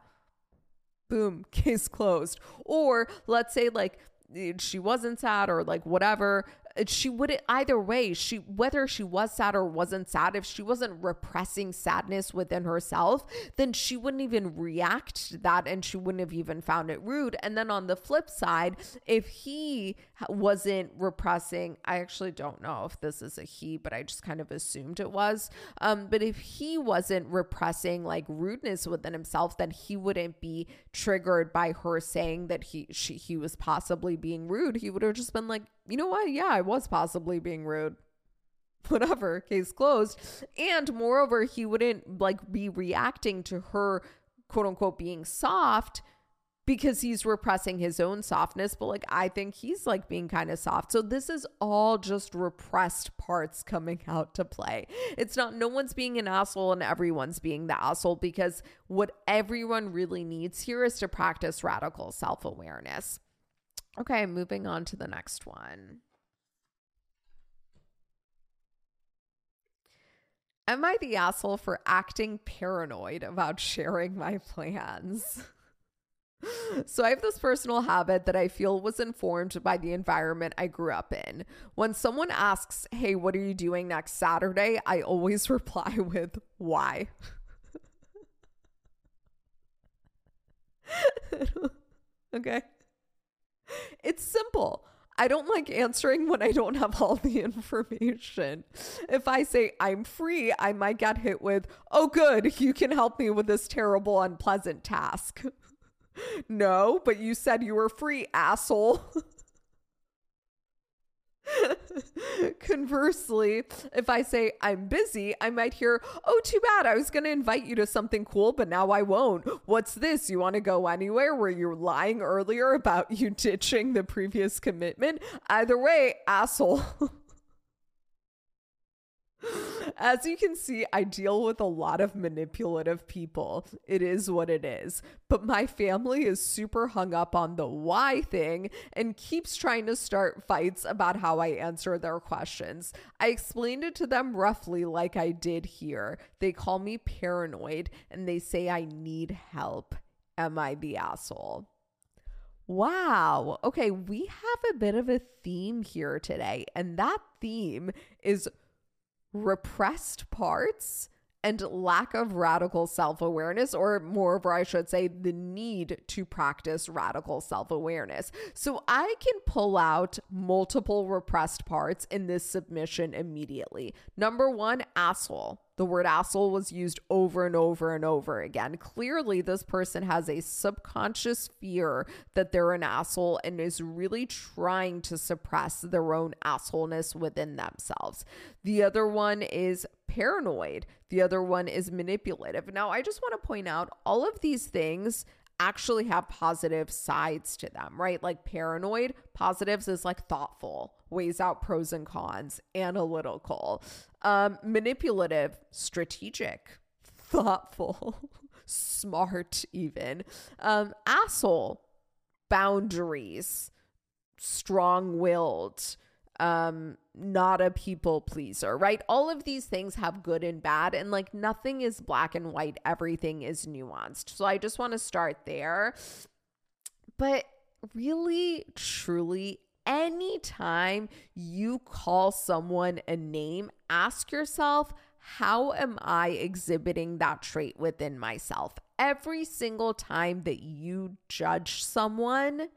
[SPEAKER 1] Boom, case closed. Or let's say like she wasn't sad or like whatever she wouldn't either way she whether she was sad or wasn't sad if she wasn't repressing sadness within herself then she wouldn't even react to that and she wouldn't have even found it rude. And then on the flip side if he wasn't repressing i actually don't know if this is a he but i just kind of assumed it was um but if he wasn't repressing like rudeness within himself then he wouldn't be triggered by her saying that he she he was possibly being rude. He would have just been like you know what? Yeah, I was possibly being rude. Whatever, case closed. And moreover, he wouldn't like be reacting to her quote unquote being soft because he's repressing his own softness, but like I think he's like being kind of soft. So this is all just repressed parts coming out to play. It's not no one's being an asshole and everyone's being the asshole because what everyone really needs here is to practice radical self awareness. Okay, moving on to the next one. Am I the asshole for acting paranoid about sharing my plans? so, I have this personal habit that I feel was informed by the environment I grew up in. When someone asks, Hey, what are you doing next Saturday? I always reply with, Why? okay. It's simple. I don't like answering when I don't have all the information. If I say I'm free, I might get hit with, oh, good, you can help me with this terrible, unpleasant task. no, but you said you were free, asshole. Conversely, if I say I'm busy, I might hear, Oh, too bad. I was going to invite you to something cool, but now I won't. What's this? You want to go anywhere where you're lying earlier about you ditching the previous commitment? Either way, asshole. As you can see, I deal with a lot of manipulative people. It is what it is. But my family is super hung up on the why thing and keeps trying to start fights about how I answer their questions. I explained it to them roughly like I did here. They call me paranoid and they say I need help. Am I the asshole? Wow. Okay, we have a bit of a theme here today, and that theme is repressed parts and lack of radical self awareness, or moreover, I should say, the need to practice radical self awareness. So I can pull out multiple repressed parts in this submission immediately. Number one, asshole. The word asshole was used over and over and over again. Clearly, this person has a subconscious fear that they're an asshole and is really trying to suppress their own assholeness within themselves. The other one is paranoid. The other one is manipulative. Now, I just want to point out all of these things actually have positive sides to them, right? Like paranoid, positives is like thoughtful, weighs out pros and cons, analytical, um, manipulative, strategic, thoughtful, smart, even, um, asshole, boundaries, strong willed, um not a people pleaser right? All of these things have good and bad and like nothing is black and white. Everything is nuanced. So i just want to start there. But really truly anytime you call someone a name ask yourself how am i exhibiting that trait within myself? Every single time that you judge someone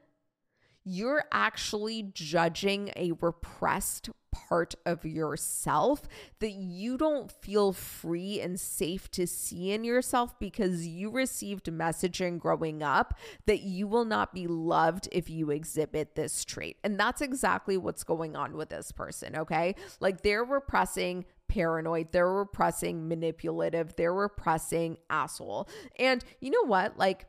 [SPEAKER 1] you're actually judging a repressed part of yourself that you don't feel free and safe to see in yourself because you received messaging growing up that you will not be loved if you exhibit this trait. And that's exactly what's going on with this person, okay? Like they're repressing paranoid, they're repressing manipulative, they're repressing asshole. And you know what? Like,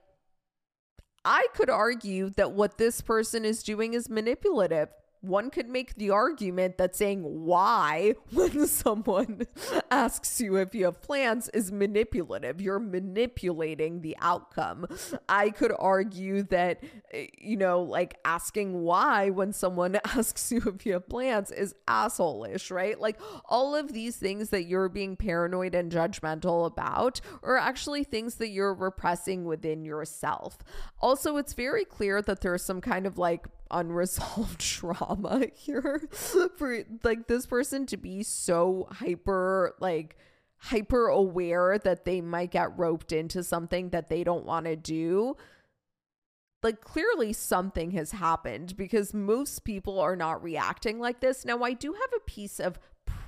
[SPEAKER 1] I could argue that what this person is doing is manipulative one could make the argument that saying why when someone asks you if you have plans is manipulative. You're manipulating the outcome. I could argue that, eh, you know, like asking why when someone asks you if you have plans is assholeish, right? Like all of these things that you're being paranoid and judgmental about are actually things that you're repressing within yourself. Also, it's very clear that there's some kind of like unresolved trauma here for like this person to be so hyper like hyper aware that they might get roped into something that they don't want to do like clearly something has happened because most people are not reacting like this. Now i do have a piece of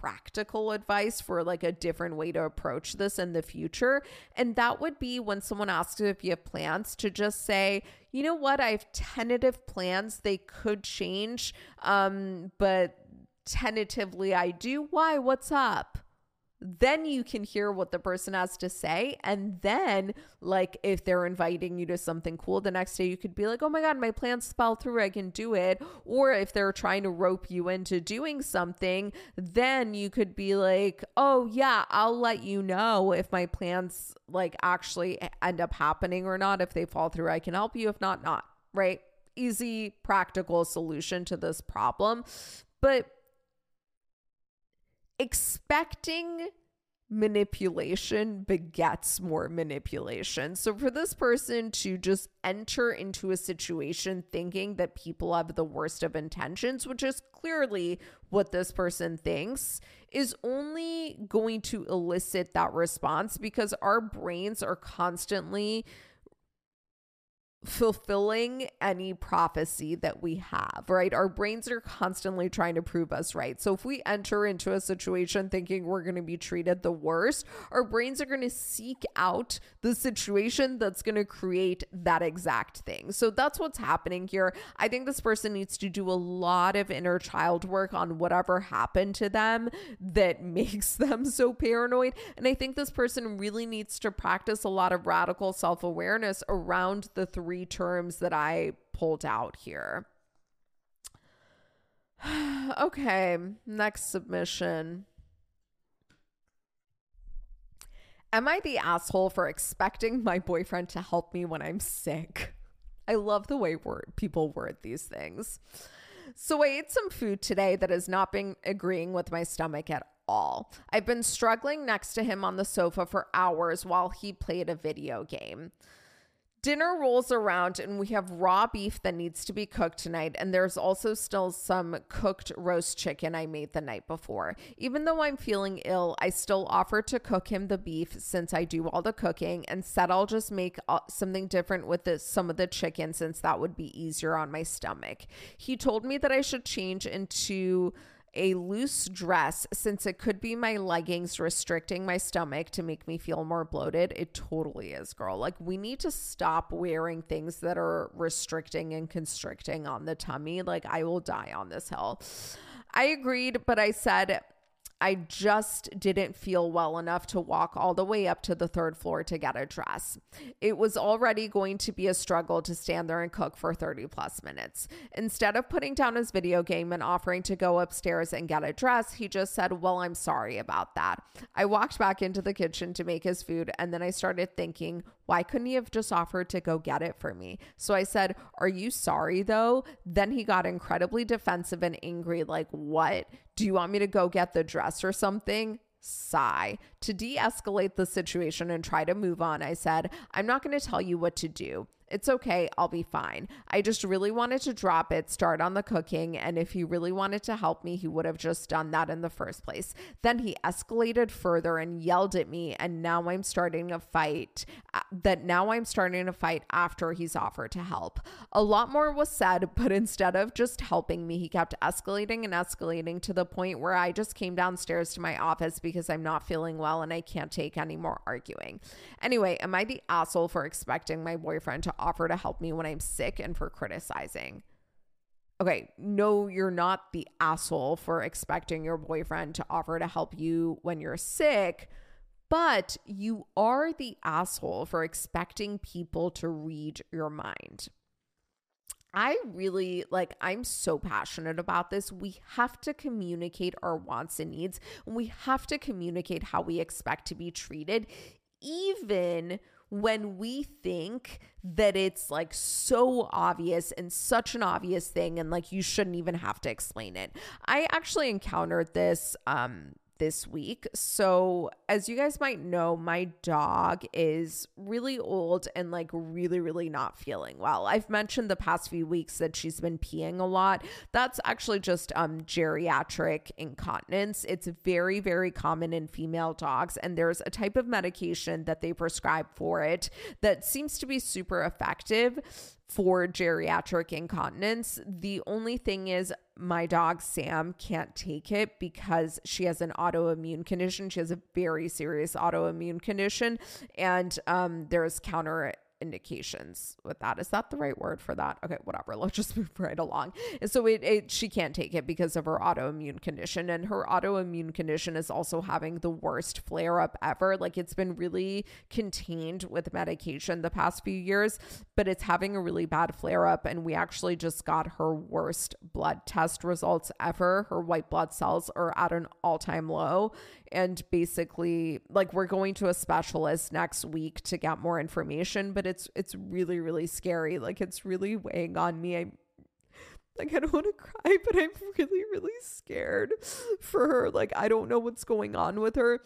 [SPEAKER 1] practical advice for like a different way to approach this in the future. And that would be when someone asks you if you have plans to just say, you know what, I have tentative plans. They could change. Um, but tentatively I do. Why? What's up? Then you can hear what the person has to say. And then like if they're inviting you to something cool the next day you could be like oh my god my plans fell through. I can do it. Or if they're trying to rope you into doing something then you could be like oh yeah i'll let you know if my plans like actually end up happening or not. If they fall through i can help you. If not not. Right? Easy practical solution to this problem. But expecting manipulation begets more manipulation. So for this person to just enter into a situation thinking that people have the worst of intentions, which is clearly what this person thinks, is only going to elicit that response because our brains are constantly fulfilling any prophecy that we have, right? Our brains are constantly trying to prove us right. So if we enter into a situation thinking we're going to be treated the worst, our brains are going to seek out the situation that's going to create that exact thing. So that's what's happening here. I think this person needs to do a lot of inner child work on whatever happened to them that makes them so paranoid. And I think this person really needs to practice a lot of radical self awareness around the three three terms that I pulled out here. okay, next submission. Am I the asshole for expecting my boyfriend to help me when I'm sick? I love the way word people word these things. So I ate some food today that has not been agreeing with my stomach at all. I've been struggling next to him on the sofa for hours while he played a video game. Dinner rolls around and we have raw beef that needs to be cooked tonight. And there's also still some cooked roast chicken I made the night before. Even though I'm feeling ill, I still offer to cook him the beef since I do all the cooking and said I'll just make uh, something different with some of the chicken since that would be easier on my stomach. He told me that I should change into a loose dress since it could be my leggings restricting my stomach to make me feel more bloated. It totally is, girl. Like, we need to stop wearing things that are restricting and constricting on the tummy. Like, I will die on this hill. I agreed, but I said, I just didn't feel well enough to walk all the way up to the third floor to get a dress. It was already going to be a struggle to stand there and cook for 30 plus minutes. Instead of putting down his video game and offering to go upstairs and get a dress, he just said, Well, I'm sorry about that. I walked back into the kitchen to make his food, and then I started thinking, why couldn't he have just offered to go get it for me? So I said, Are you sorry though? Then he got incredibly defensive and angry, like, What? Do you want me to go get the dress or something? Sigh. To de escalate the situation and try to move on, I said, I'm not going to tell you what to do. It's okay. I'll be fine. I just really wanted to drop it, start on the cooking. And if he really wanted to help me, he would have just done that in the first place. Then he escalated further and yelled at me. And now I'm starting a fight uh, that now I'm starting a fight after he's offered to help. A lot more was said, but instead of just helping me, he kept escalating and escalating to the point where I just came downstairs to my office because I'm not feeling well and I can't take any more arguing. Anyway, am I the asshole for expecting my boyfriend to offer to help me when I'm sick and for criticizing. Okay, no, you're not the asshole for expecting your boyfriend to offer to help you when you're sick, but you are the asshole for expecting people to read your mind. I really like, I'm so passionate about this. We have to communicate our wants and needs, and we have to communicate how we expect to be treated, even when we think that it's like so obvious and such an obvious thing and like you shouldn't even have to explain it. I actually encountered this um this week. So, as you guys might know, my dog is really old and like really, really not feeling well. I've mentioned the past few weeks that she's been peeing a lot. That's actually just um, geriatric incontinence. It's very, very common in female dogs, and there's a type of medication that they prescribe for it that seems to be super effective for geriatric incontinence. The only thing is, my dog Sam can't take it because she has an autoimmune condition. She has a very serious autoimmune condition, and um, there's counter indications with that. Is that the right word for that? Okay, whatever. Let's just move right along. And so it, it she can't take it because of her autoimmune condition. And her autoimmune condition is also having the worst flare up ever. Like it's been really contained with medication the past few years, but it's having a really bad flare up. And we actually just got her worst blood test results ever. Her white blood cells are at an all time low and basically like we're going to a specialist next week to get more information but it's it's really really scary like it's really weighing on me i'm like I don't want to cry, but I'm really, really scared for her. Like I don't know what's going on with her.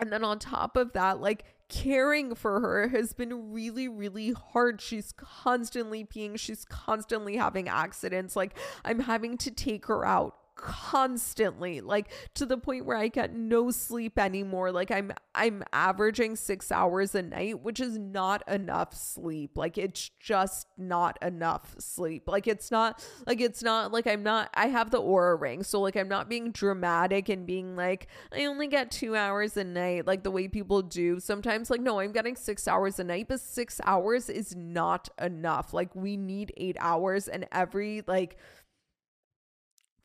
[SPEAKER 1] And then on top of that, like caring for her has been really, really hard. She's constantly peeing, she's constantly having accidents. Like I'm having to take her out constantly like to the point where I get no sleep anymore. Like I'm I'm averaging 6 hours a night which is not enough sleep. Like it's just not enough sleep. Like it's not like it's not like I'm not I have the Oura ring. So like I'm not being dramatic and being like I only get 2 hours a night like the way people do. Sometimes like no I'm getting 6 hours a night but 6 hours is not enough. Like we need 8 hours and every like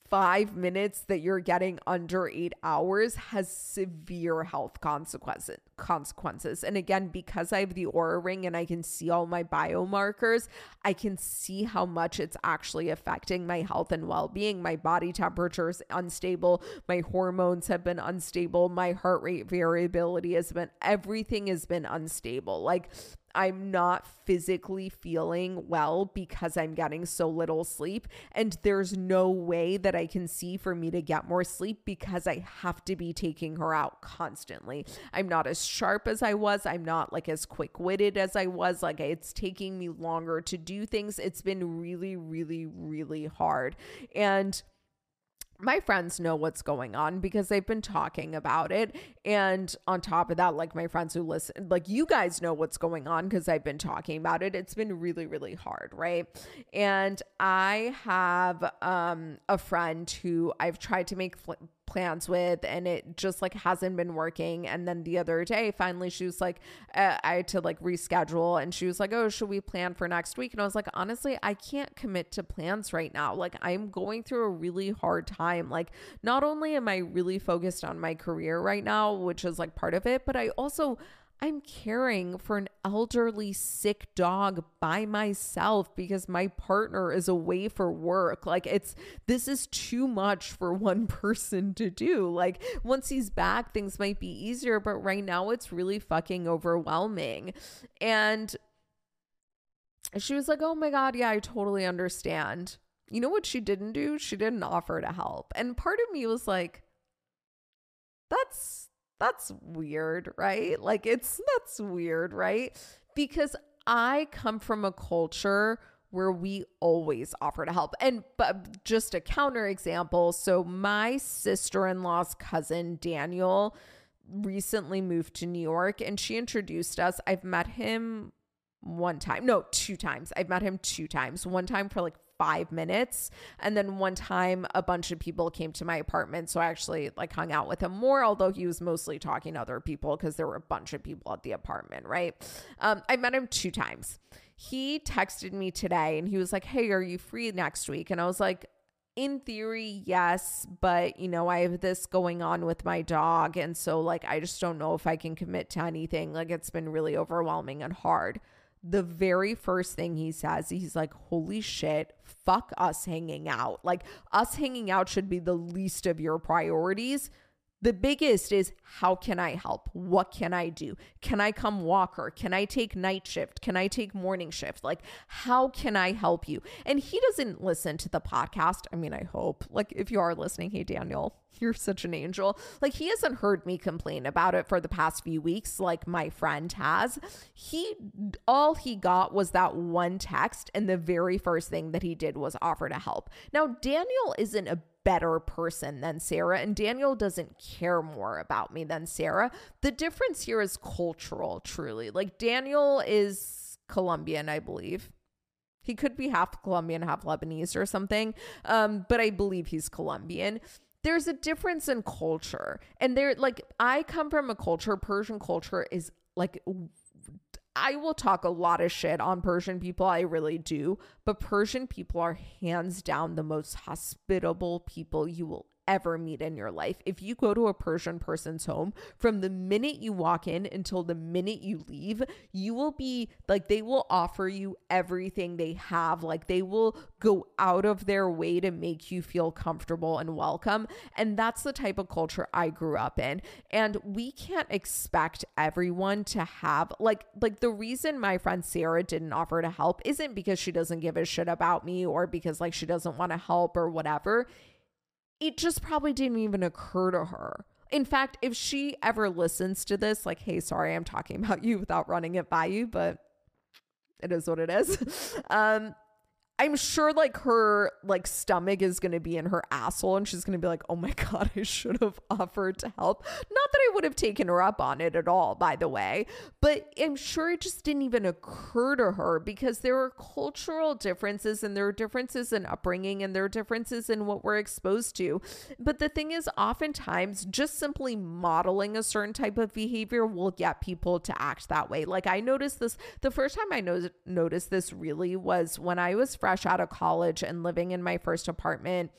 [SPEAKER 1] five minutes that you're getting under eight hours has severe health consequences consequences. And again, because I have the Oura ring and I can see all my biomarkers, I can see how much it's actually affecting my health and well-being. My body temperature is unstable, my hormones have been unstable, my heart rate variability has been everything has been unstable. Like I'm not physically feeling well because I'm getting so little sleep. And there's no way that I can see for me to get more sleep because I have to be taking her out constantly. I'm not as sharp as I was. I'm not like as quick witted as I was. Like it's taking me longer to do things. It's been really, really, really hard. And my friends know what's going on because they've been talking about it. And on top of that, like my friends who listen, like you guys know what's going on because I've been talking about it. It's been really, really hard, right? And I have um, a friend who I've tried to make fl- plans with and it just like hasn't been working. And then the other day finally she was like uh, i had to like reschedule and she was like oh should we plan for next week? And i was like honestly i can't commit to plans right now. Like i'm going through a really hard time. Like not only am i really focused on my career right now which is like part of it but i also I'm caring for an elderly sick dog by myself because my partner is away for work. Like it's this is too much for one person to do. Like once he's back things might be easier, but right now it's really fucking overwhelming. And she was like, "Oh my god, yeah, I totally understand." You know what she didn't do? She didn't offer to help. And part of me was like, that's that's weird, right? Like it's that's weird, right? Because I come from a culture where we always offer to help. And but just a counter example, so my sister-in-law's cousin Daniel recently moved to New York and she introduced us. I've met him one time. No, two times. I've met him two times. One time for like five minutes. And then one time a bunch of people came to my apartment. So I actually like hung out with him more, although he was mostly talking to other people because there were a bunch of people at the apartment, right? Um, I met him two times. He texted me today and he was like, Hey, are you free next week? And I was like, in theory, yes, but you know, I have this going on with my dog. And so, like, I just don't know if I can commit to anything. Like, it's been really overwhelming and hard the very first thing he says, he's like, Holy shit, fuck us hanging out. Like, us hanging out should be the least of your priorities. The biggest is how can I help? What can I do? Can I come walk her? Can I take night shift? Can I take morning shift? Like, how can I help you? And he doesn't listen to the podcast. I mean, I hope. Like, if you are listening, hey, Daniel, you're such an angel. Like, he hasn't heard me complain about it for the past few weeks, like my friend has. He, all he got was that one text. And the very first thing that he did was offer to help. Now, Daniel isn't a better person than Sarah, and Daniel doesn't care more about me than Sarah. The difference here is cultural, truly. Like, Daniel is Colombian, I believe. He could be half Colombian, half Lebanese or something, um, but I believe he's Colombian there's a difference in culture and there like i come from a culture persian culture is like I will talk a lot of shit on Persian people. I really do. But Persian people are hands down the most hospitable people you will ever meet in your life. If you go to a Persian person's home, from the minute you walk in until the minute you leave, you will be like, they will offer you everything they have. Like, they will go out of their way to make you feel comfortable and welcome. And that's the type of culture I grew up in. And we can't expect everyone to have, like, like the reason my friend Sarah didn't offer to help isn't because she doesn't give a shit about me or because, like, she doesn't want to help or whatever it just probably didn't even occur to her. In fact, if she ever listens to this, like, hey, sorry, I'm talking about you without running it by you, but it is what it is. um, I'm sure like her like stomach is going to be in her asshole and she's going to be like, "Oh my god, I should have offered to help." Not that I would have taken her up on it at all, by the way, but I'm sure it just didn't even occur to her because there are cultural differences and there are differences in upbringing and there are differences in what we're exposed to. But the thing is oftentimes just simply modeling a certain type of behavior will get people to act that way. Like I noticed this the first time I no- noticed this really was when I was fresh out of college and living in my first apartment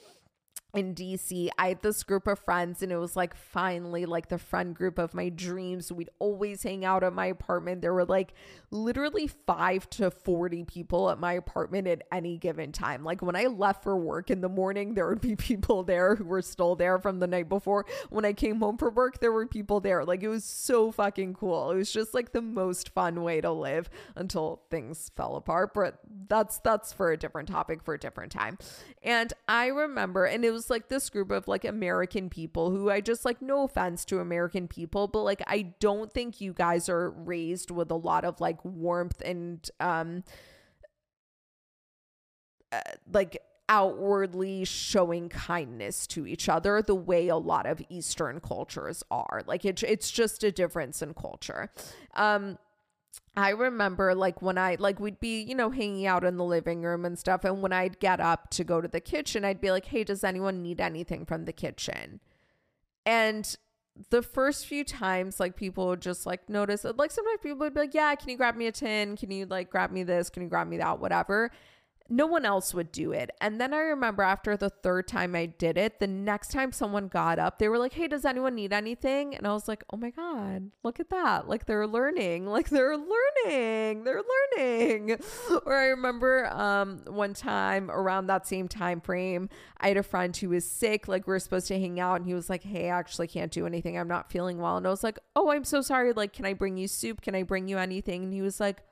[SPEAKER 1] in DC, I had this group of friends, and it was like finally like the friend group of my dreams. We'd always hang out at my apartment. There were like literally five to 40 people at my apartment at any given time. Like when I left for work in the morning, there would be people there who were still there from the night before. When I came home from work, there were people there. Like it was so fucking cool. It was just like the most fun way to live until things fell apart. But that's that's for a different topic for a different time. And I remember, and it was like this group of like American people who I just like, no offense to American people, but like I don't think you guys are raised with a lot of like warmth and um uh, like outwardly showing kindness to each other the way a lot of eastern cultures are. Like it, it's just a difference in culture. Um I remember like when I like we'd be, you know, hanging out in the living room and stuff and when I'd get up to go to the kitchen, I'd be like, "Hey, does anyone need anything from the kitchen?" And the first few times like people would just like notice like sometimes people would be like, "Yeah, can you grab me a tin? Can you like grab me this? Can you grab me that? Whatever." No one else would do it. And then I remember after the third time I did it, the next time someone got up, they were like, Hey, does anyone need anything? And I was like, Oh my God, look at that. Like they're learning. Like they're learning. They're learning. or I remember um one time around that same time frame, I had a friend who was sick. Like we were supposed to hang out and he was like, Hey, I actually can't do anything. I'm not feeling well. And I was like, Oh, I'm so sorry. Like, can I bring you soup? Can I bring you anything? And he was like,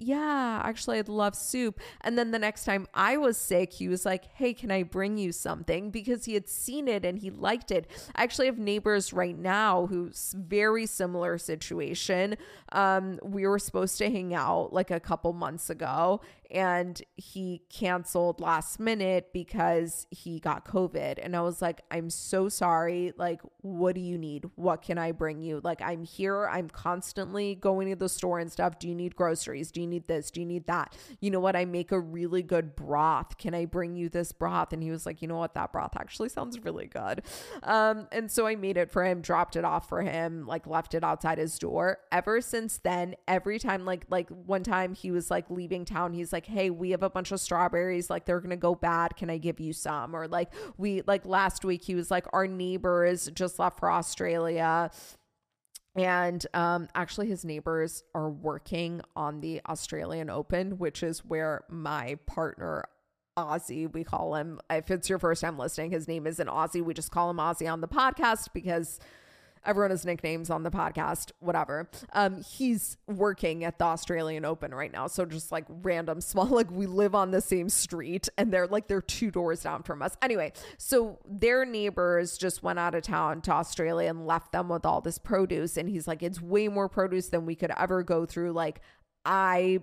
[SPEAKER 1] yeah, actually, I'd love soup. And then the next time I was sick, he was like, hey, can I bring you something? Because he had seen it and he liked it. I actually have neighbors right now who's very similar situation. Um, we were supposed to hang out like a couple months ago and he canceled last minute because he got COVID. And I was like, I'm so sorry. Like, what do you need? What can I bring you? Like, I'm here. I'm constantly going to the store and stuff. Do you need groceries? Do you need this? Do you need that? You know what? I make a really good broth. Can I bring you this broth? And he was like, you know what? That broth actually sounds really good. Um, and so I made it for him, dropped it off for him, like left it outside his door. Ever since then, every time, like, like one time he was like leaving town, he's like, like, hey, we have a bunch of strawberries, like they're gonna go bad. Can I give you some? Or like we like last week he was like, our neighbors just left for Australia. And um, actually, his neighbors are working on the Australian Open, which is where my partner Ozzy. We call him, if it's your first time listening, his name isn't Ozzy. We just call him Ozzy on the podcast because everyone has nicknames on the podcast, whatever. Um, he's working at the Australian Open right now. So just like random small, like we live on the same street and they're like they're two doors down from us. Anyway, so their neighbors just went out of town to Australia and left them with all this produce. And he's like, it's way more produce than we could ever go through. Like I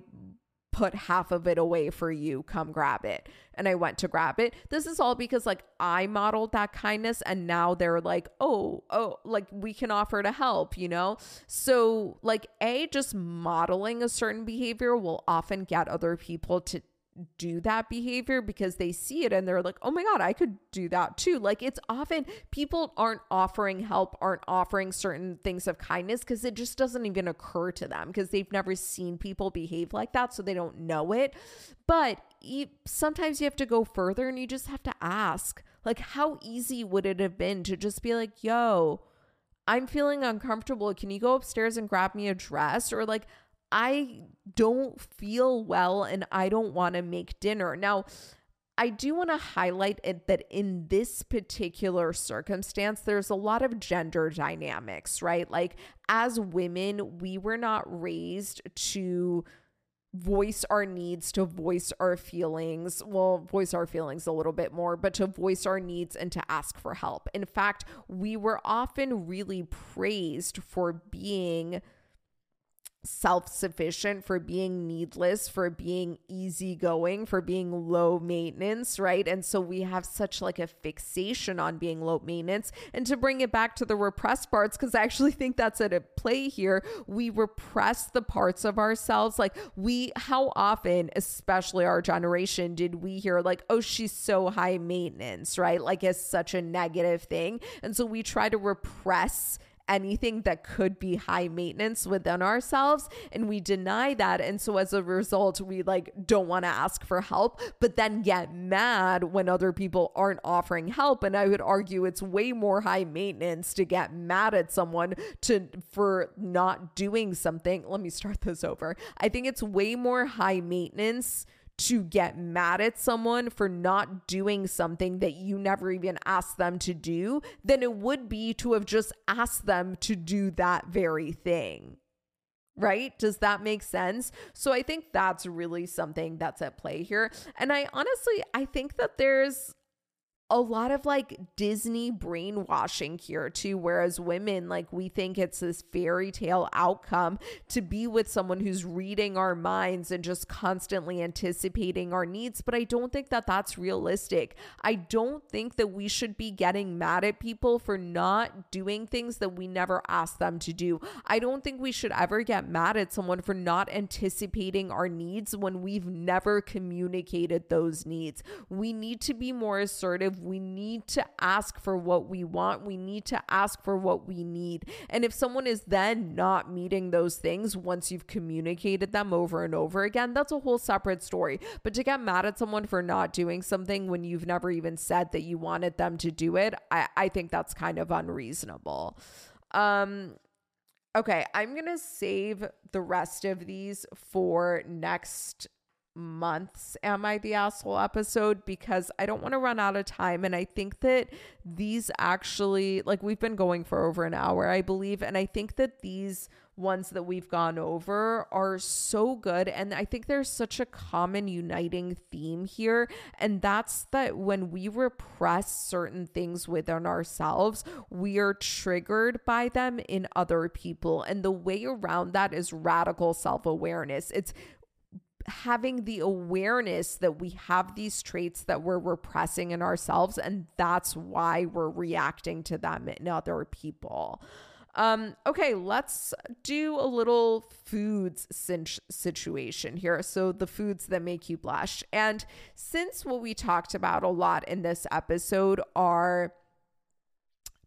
[SPEAKER 1] put half of it away for you. Come grab it. And I went to grab it. This is all because like I modeled that kindness and now they're like, oh, oh, like we can offer to help, you know? So, like, A, just modeling a certain behavior will often get other people to do that behavior because they see it and they're like, oh my God, I could do that too. Like it's often people aren't offering help, aren't offering certain things of kindness because it just doesn't even occur to them because they've never seen people behave like that. So they don't know it. But sometimes you have to go further and you just have to ask, like, how easy would it have been to just be like, yo, I'm feeling uncomfortable. Can you go upstairs and grab me a dress? Or like, I don't feel well and I don't want to make dinner. Now, I do want to highlight it that in this particular circumstance, there's a lot of gender dynamics, right? Like, as women, we were not raised to voice our needs, to voice our feelings. Well, voice our feelings a little bit more, but to voice our needs and to ask for help. In fact, we were often really praised for being self sufficient, for being needless, for being easygoing, for being low maintenance, right? And so we have such like a fixation on being low maintenance. And to bring it back to the repressed parts, because I actually think that's at a play here, we repress the parts of ourselves. Like we, how often, especially our generation, did we hear like, oh, she's so high maintenance, right? Like it's such a negative thing. And so we try to repress anything that could be high maintenance within ourselves and we deny that. And so as a result we like don't want to ask for help. But then get mad when other people aren't offering help. And i would argue it's way more high maintenance to get mad at someone to for not doing something. Let me start this over. I think it's way more high maintenance to get mad at someone for not doing something that you never even asked them to do than it would be to have just asked them to do that very thing. Right? Does that make sense? So I think that's really something that's at play here. And I honestly, I think that there's a lot of like Disney brainwashing here too. Whereas women, like, we think it's this fairy tale outcome to be with someone who's reading our minds and just constantly anticipating our needs. But I don't think that that's realistic. I don't think that we should be getting mad at people for not doing things that we never asked them to do. I don't think we should ever get mad at someone for not anticipating our needs when we've never communicated those needs. We need to be more assertive we need to ask for what we want. We need to ask for what we need. And if someone is then not meeting those things once you've communicated them over and over again, that's a whole separate story. But to get mad at someone for not doing something when you've never even said that you wanted them to do it, I, I think that's kind of unreasonable. Um, okay, I'm going to save the rest of these for next months am I the asshole episode because I don't want to run out of time. And I think that these actually, like, we've been going for over an hour, I believe. And I think that these ones that we've gone over are so good. And I think there's such a common uniting theme here. And that's that when we repress certain things within ourselves, we are triggered by them in other people. And the way around that is radical self awareness. It's having the awareness that we have these traits that we're repressing in ourselves and that's why we're reacting to them in other people. Um, okay, let's do a little foods cinch situation here. So, the foods that make you blush. And since what we talked about a lot in this episode are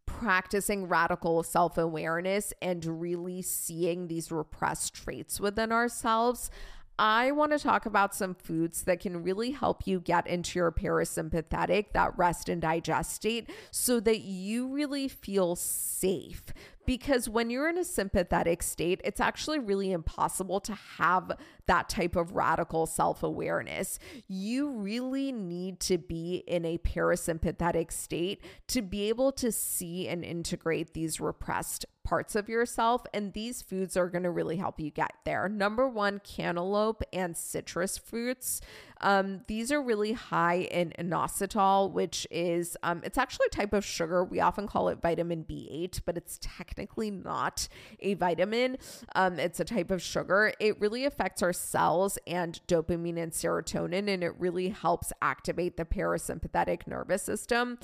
[SPEAKER 1] practicing radical self awareness and really seeing these repressed traits within ourselves, I want to talk about some foods that can really help you get into your parasympathetic, that rest and digest state, so that you really feel safe. Because when you're in a sympathetic state, it's actually really impossible to have that type of radical self awareness. You really need to be in a parasympathetic state to be able to see and integrate these repressed parts of yourself. And these foods are going to really help you get there. Number one, cantaloupe and citrus fruits. Um, these are really high in inositol, which is um, it's actually a type of sugar. We often call it vitamin B8, but it's technically not a vitamin. Um, it's a type of sugar. It really affects our cells and dopamine and serotonin, and it really helps activate the parasympathetic nervous system.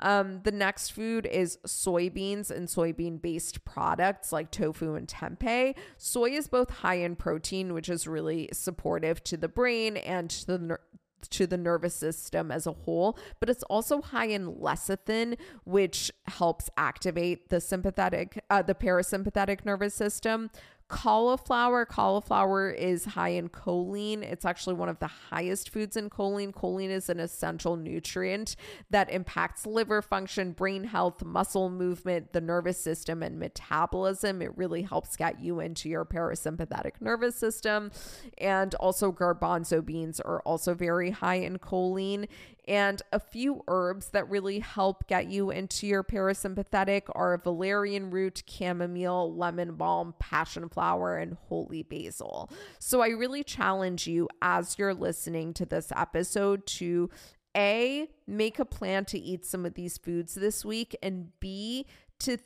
[SPEAKER 1] Um, the next food is soybeans and soybean based products like tofu and tempeh. Soy is both high in protein, which is really supportive to the brain and to the to the nervous system as a whole, but it's also high in lecithin, which helps activate the sympathetic, uh, the parasympathetic nervous system cauliflower. Cauliflower is high in choline. It's actually one of the highest foods in choline. Choline is an essential nutrient that impacts liver function, brain health, muscle movement, the nervous system, and metabolism. It really helps get you into your parasympathetic nervous system. And also, garbanzo beans are also very high in choline. And a few herbs that really help get you into your parasympathetic are valerian root, chamomile, lemon balm, passion flower, and holy basil. So I really challenge you as you're listening to this episode to A, make a plan to eat some of these foods this week, and B, to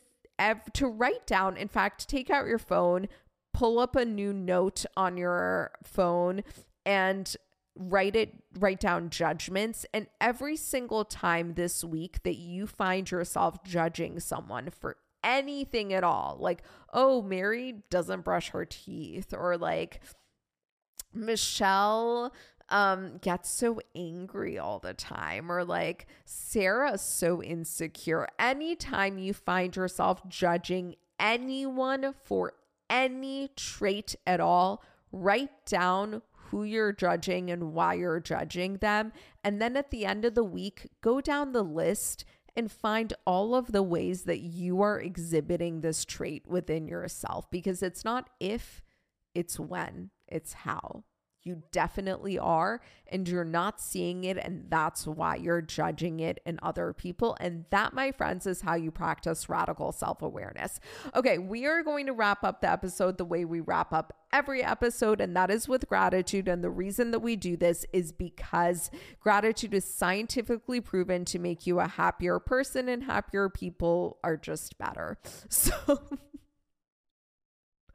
[SPEAKER 1] to write down, in fact, take out your phone, pull up a new note on your phone and write it write down judgments. And every single time this week that you find yourself judging someone for anything at all like oh mary doesn't brush her teeth or like michelle um gets so angry all the time or like sarah's so insecure. Anytime you find yourself judging anyone for any trait at all write down who you're judging and why you're judging them. And then at the end of the week, go down the list and find all of the ways that you are exhibiting this trait within yourself because it's not if, it's when, it's how. You definitely are, and you're not seeing it, and that's why you're judging it in other people. And that, my friends, is how you practice radical self awareness. Okay, we are going to wrap up the episode the way we wrap up every episode, and that is with gratitude. And the reason that we do this is because gratitude is scientifically proven to make you a happier person, and happier people are just better. So.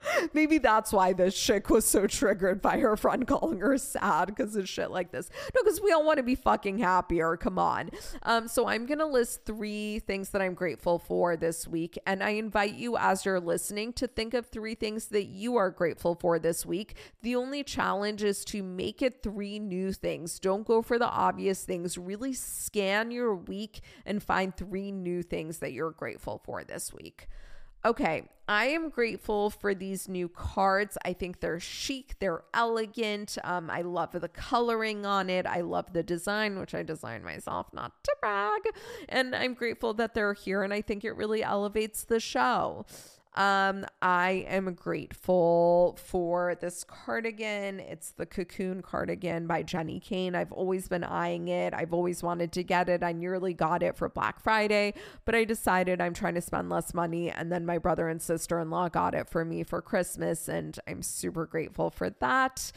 [SPEAKER 1] Maybe that's why this chick was so triggered by her friend calling her sad because of shit like this. No, because we all want to be fucking happier. Come on. Um, so I'm gonna list three things that I'm grateful for this week, and I invite you as you're listening to think of three things that you are grateful for this week. The only challenge is to make it three new things. Don't go for the obvious things. Really scan your week and find three new things that you're grateful for this week. Okay, I am grateful for these new cards. I think they're chic, they're elegant. Um, I love the coloring on it. I love the design, which I designed myself, not to brag. And I'm grateful that they're here, and I think it really elevates the show. Um, I am grateful for this cardigan. It's the Cocoon cardigan by Jenni Kayne. I've always been eyeing it. I've always wanted to get it. I nearly got it for Black Friday, but I decided I'm trying to spend less money. And then my brother and sister in law got it for me for Christmas, and I'm super grateful for that.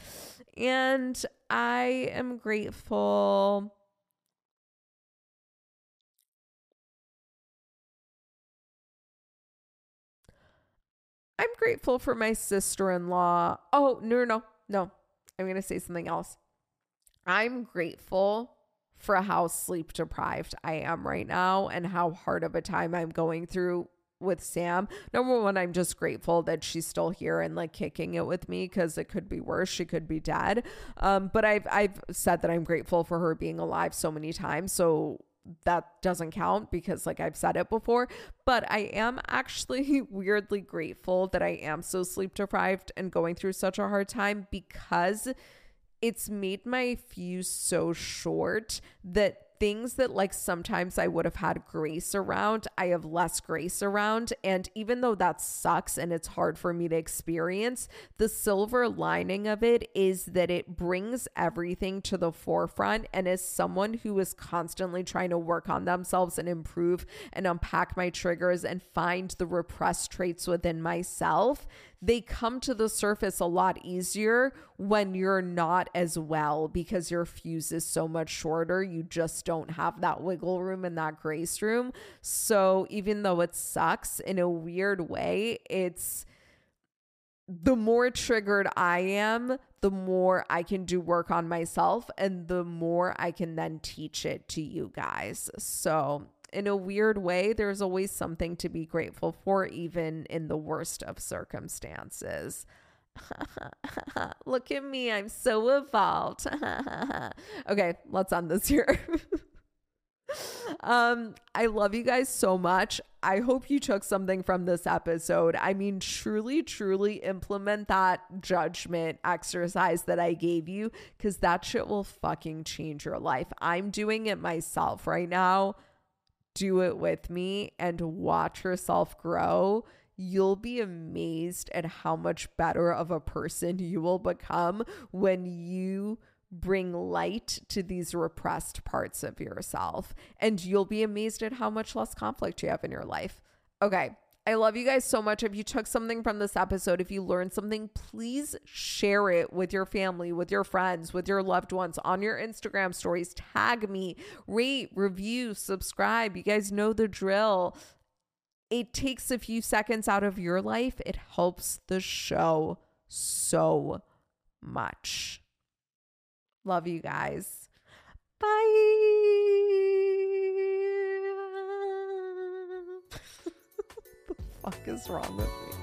[SPEAKER 1] And I am grateful I'm grateful for my sister in law. Oh, no, no, no. I'm going to say something else. I'm grateful for how sleep deprived I am right now and how hard of a time I'm going through with Sam. Number one, I'm just grateful that she's still here and like kicking it with me because it could be worse. She could be dead. Um, but I've I've said that I'm grateful for her being alive so many times. So that doesn't count because like I've said it before, but I am actually weirdly grateful that I am so sleep deprived and going through such a hard time because it's made my fuse so short that things that like sometimes I would have had grace around, I have less grace around. And even though that sucks and it's hard for me to experience, the silver lining of it is that it brings everything to the forefront. And as someone who is constantly trying to work on themselves and improve and unpack my triggers and find the repressed traits within myself, they come to the surface a lot easier when you're not as well because your fuse is so much shorter. You just don't have that wiggle room and that grace room. So even though it sucks in a weird way, it's the more triggered I am, the more I can do work on myself and the more I can then teach it to you guys. So in a weird way, there's always something to be grateful for, even in the worst of circumstances. Look at me, I'm so evolved. okay, let's end this here. um, I love you guys so much. I hope you took something from this episode. I mean, truly, truly implement that judgment exercise that I gave you because that shit will fucking change your life. I'm doing it myself right now do it with me and watch yourself grow, you'll be amazed at how much better of a person you will become when you bring light to these repressed parts of yourself. And you'll be amazed at how much less conflict you have in your life. Okay. I love you guys so much. If you took something from this episode, if you learned something, please share it with your family, with your friends, with your loved ones on your Instagram stories. Tag me, rate, review, subscribe. You guys know the drill. It takes a few seconds out of your life, it helps the show so much. Love you guys. Bye. Fuck is wrong with me?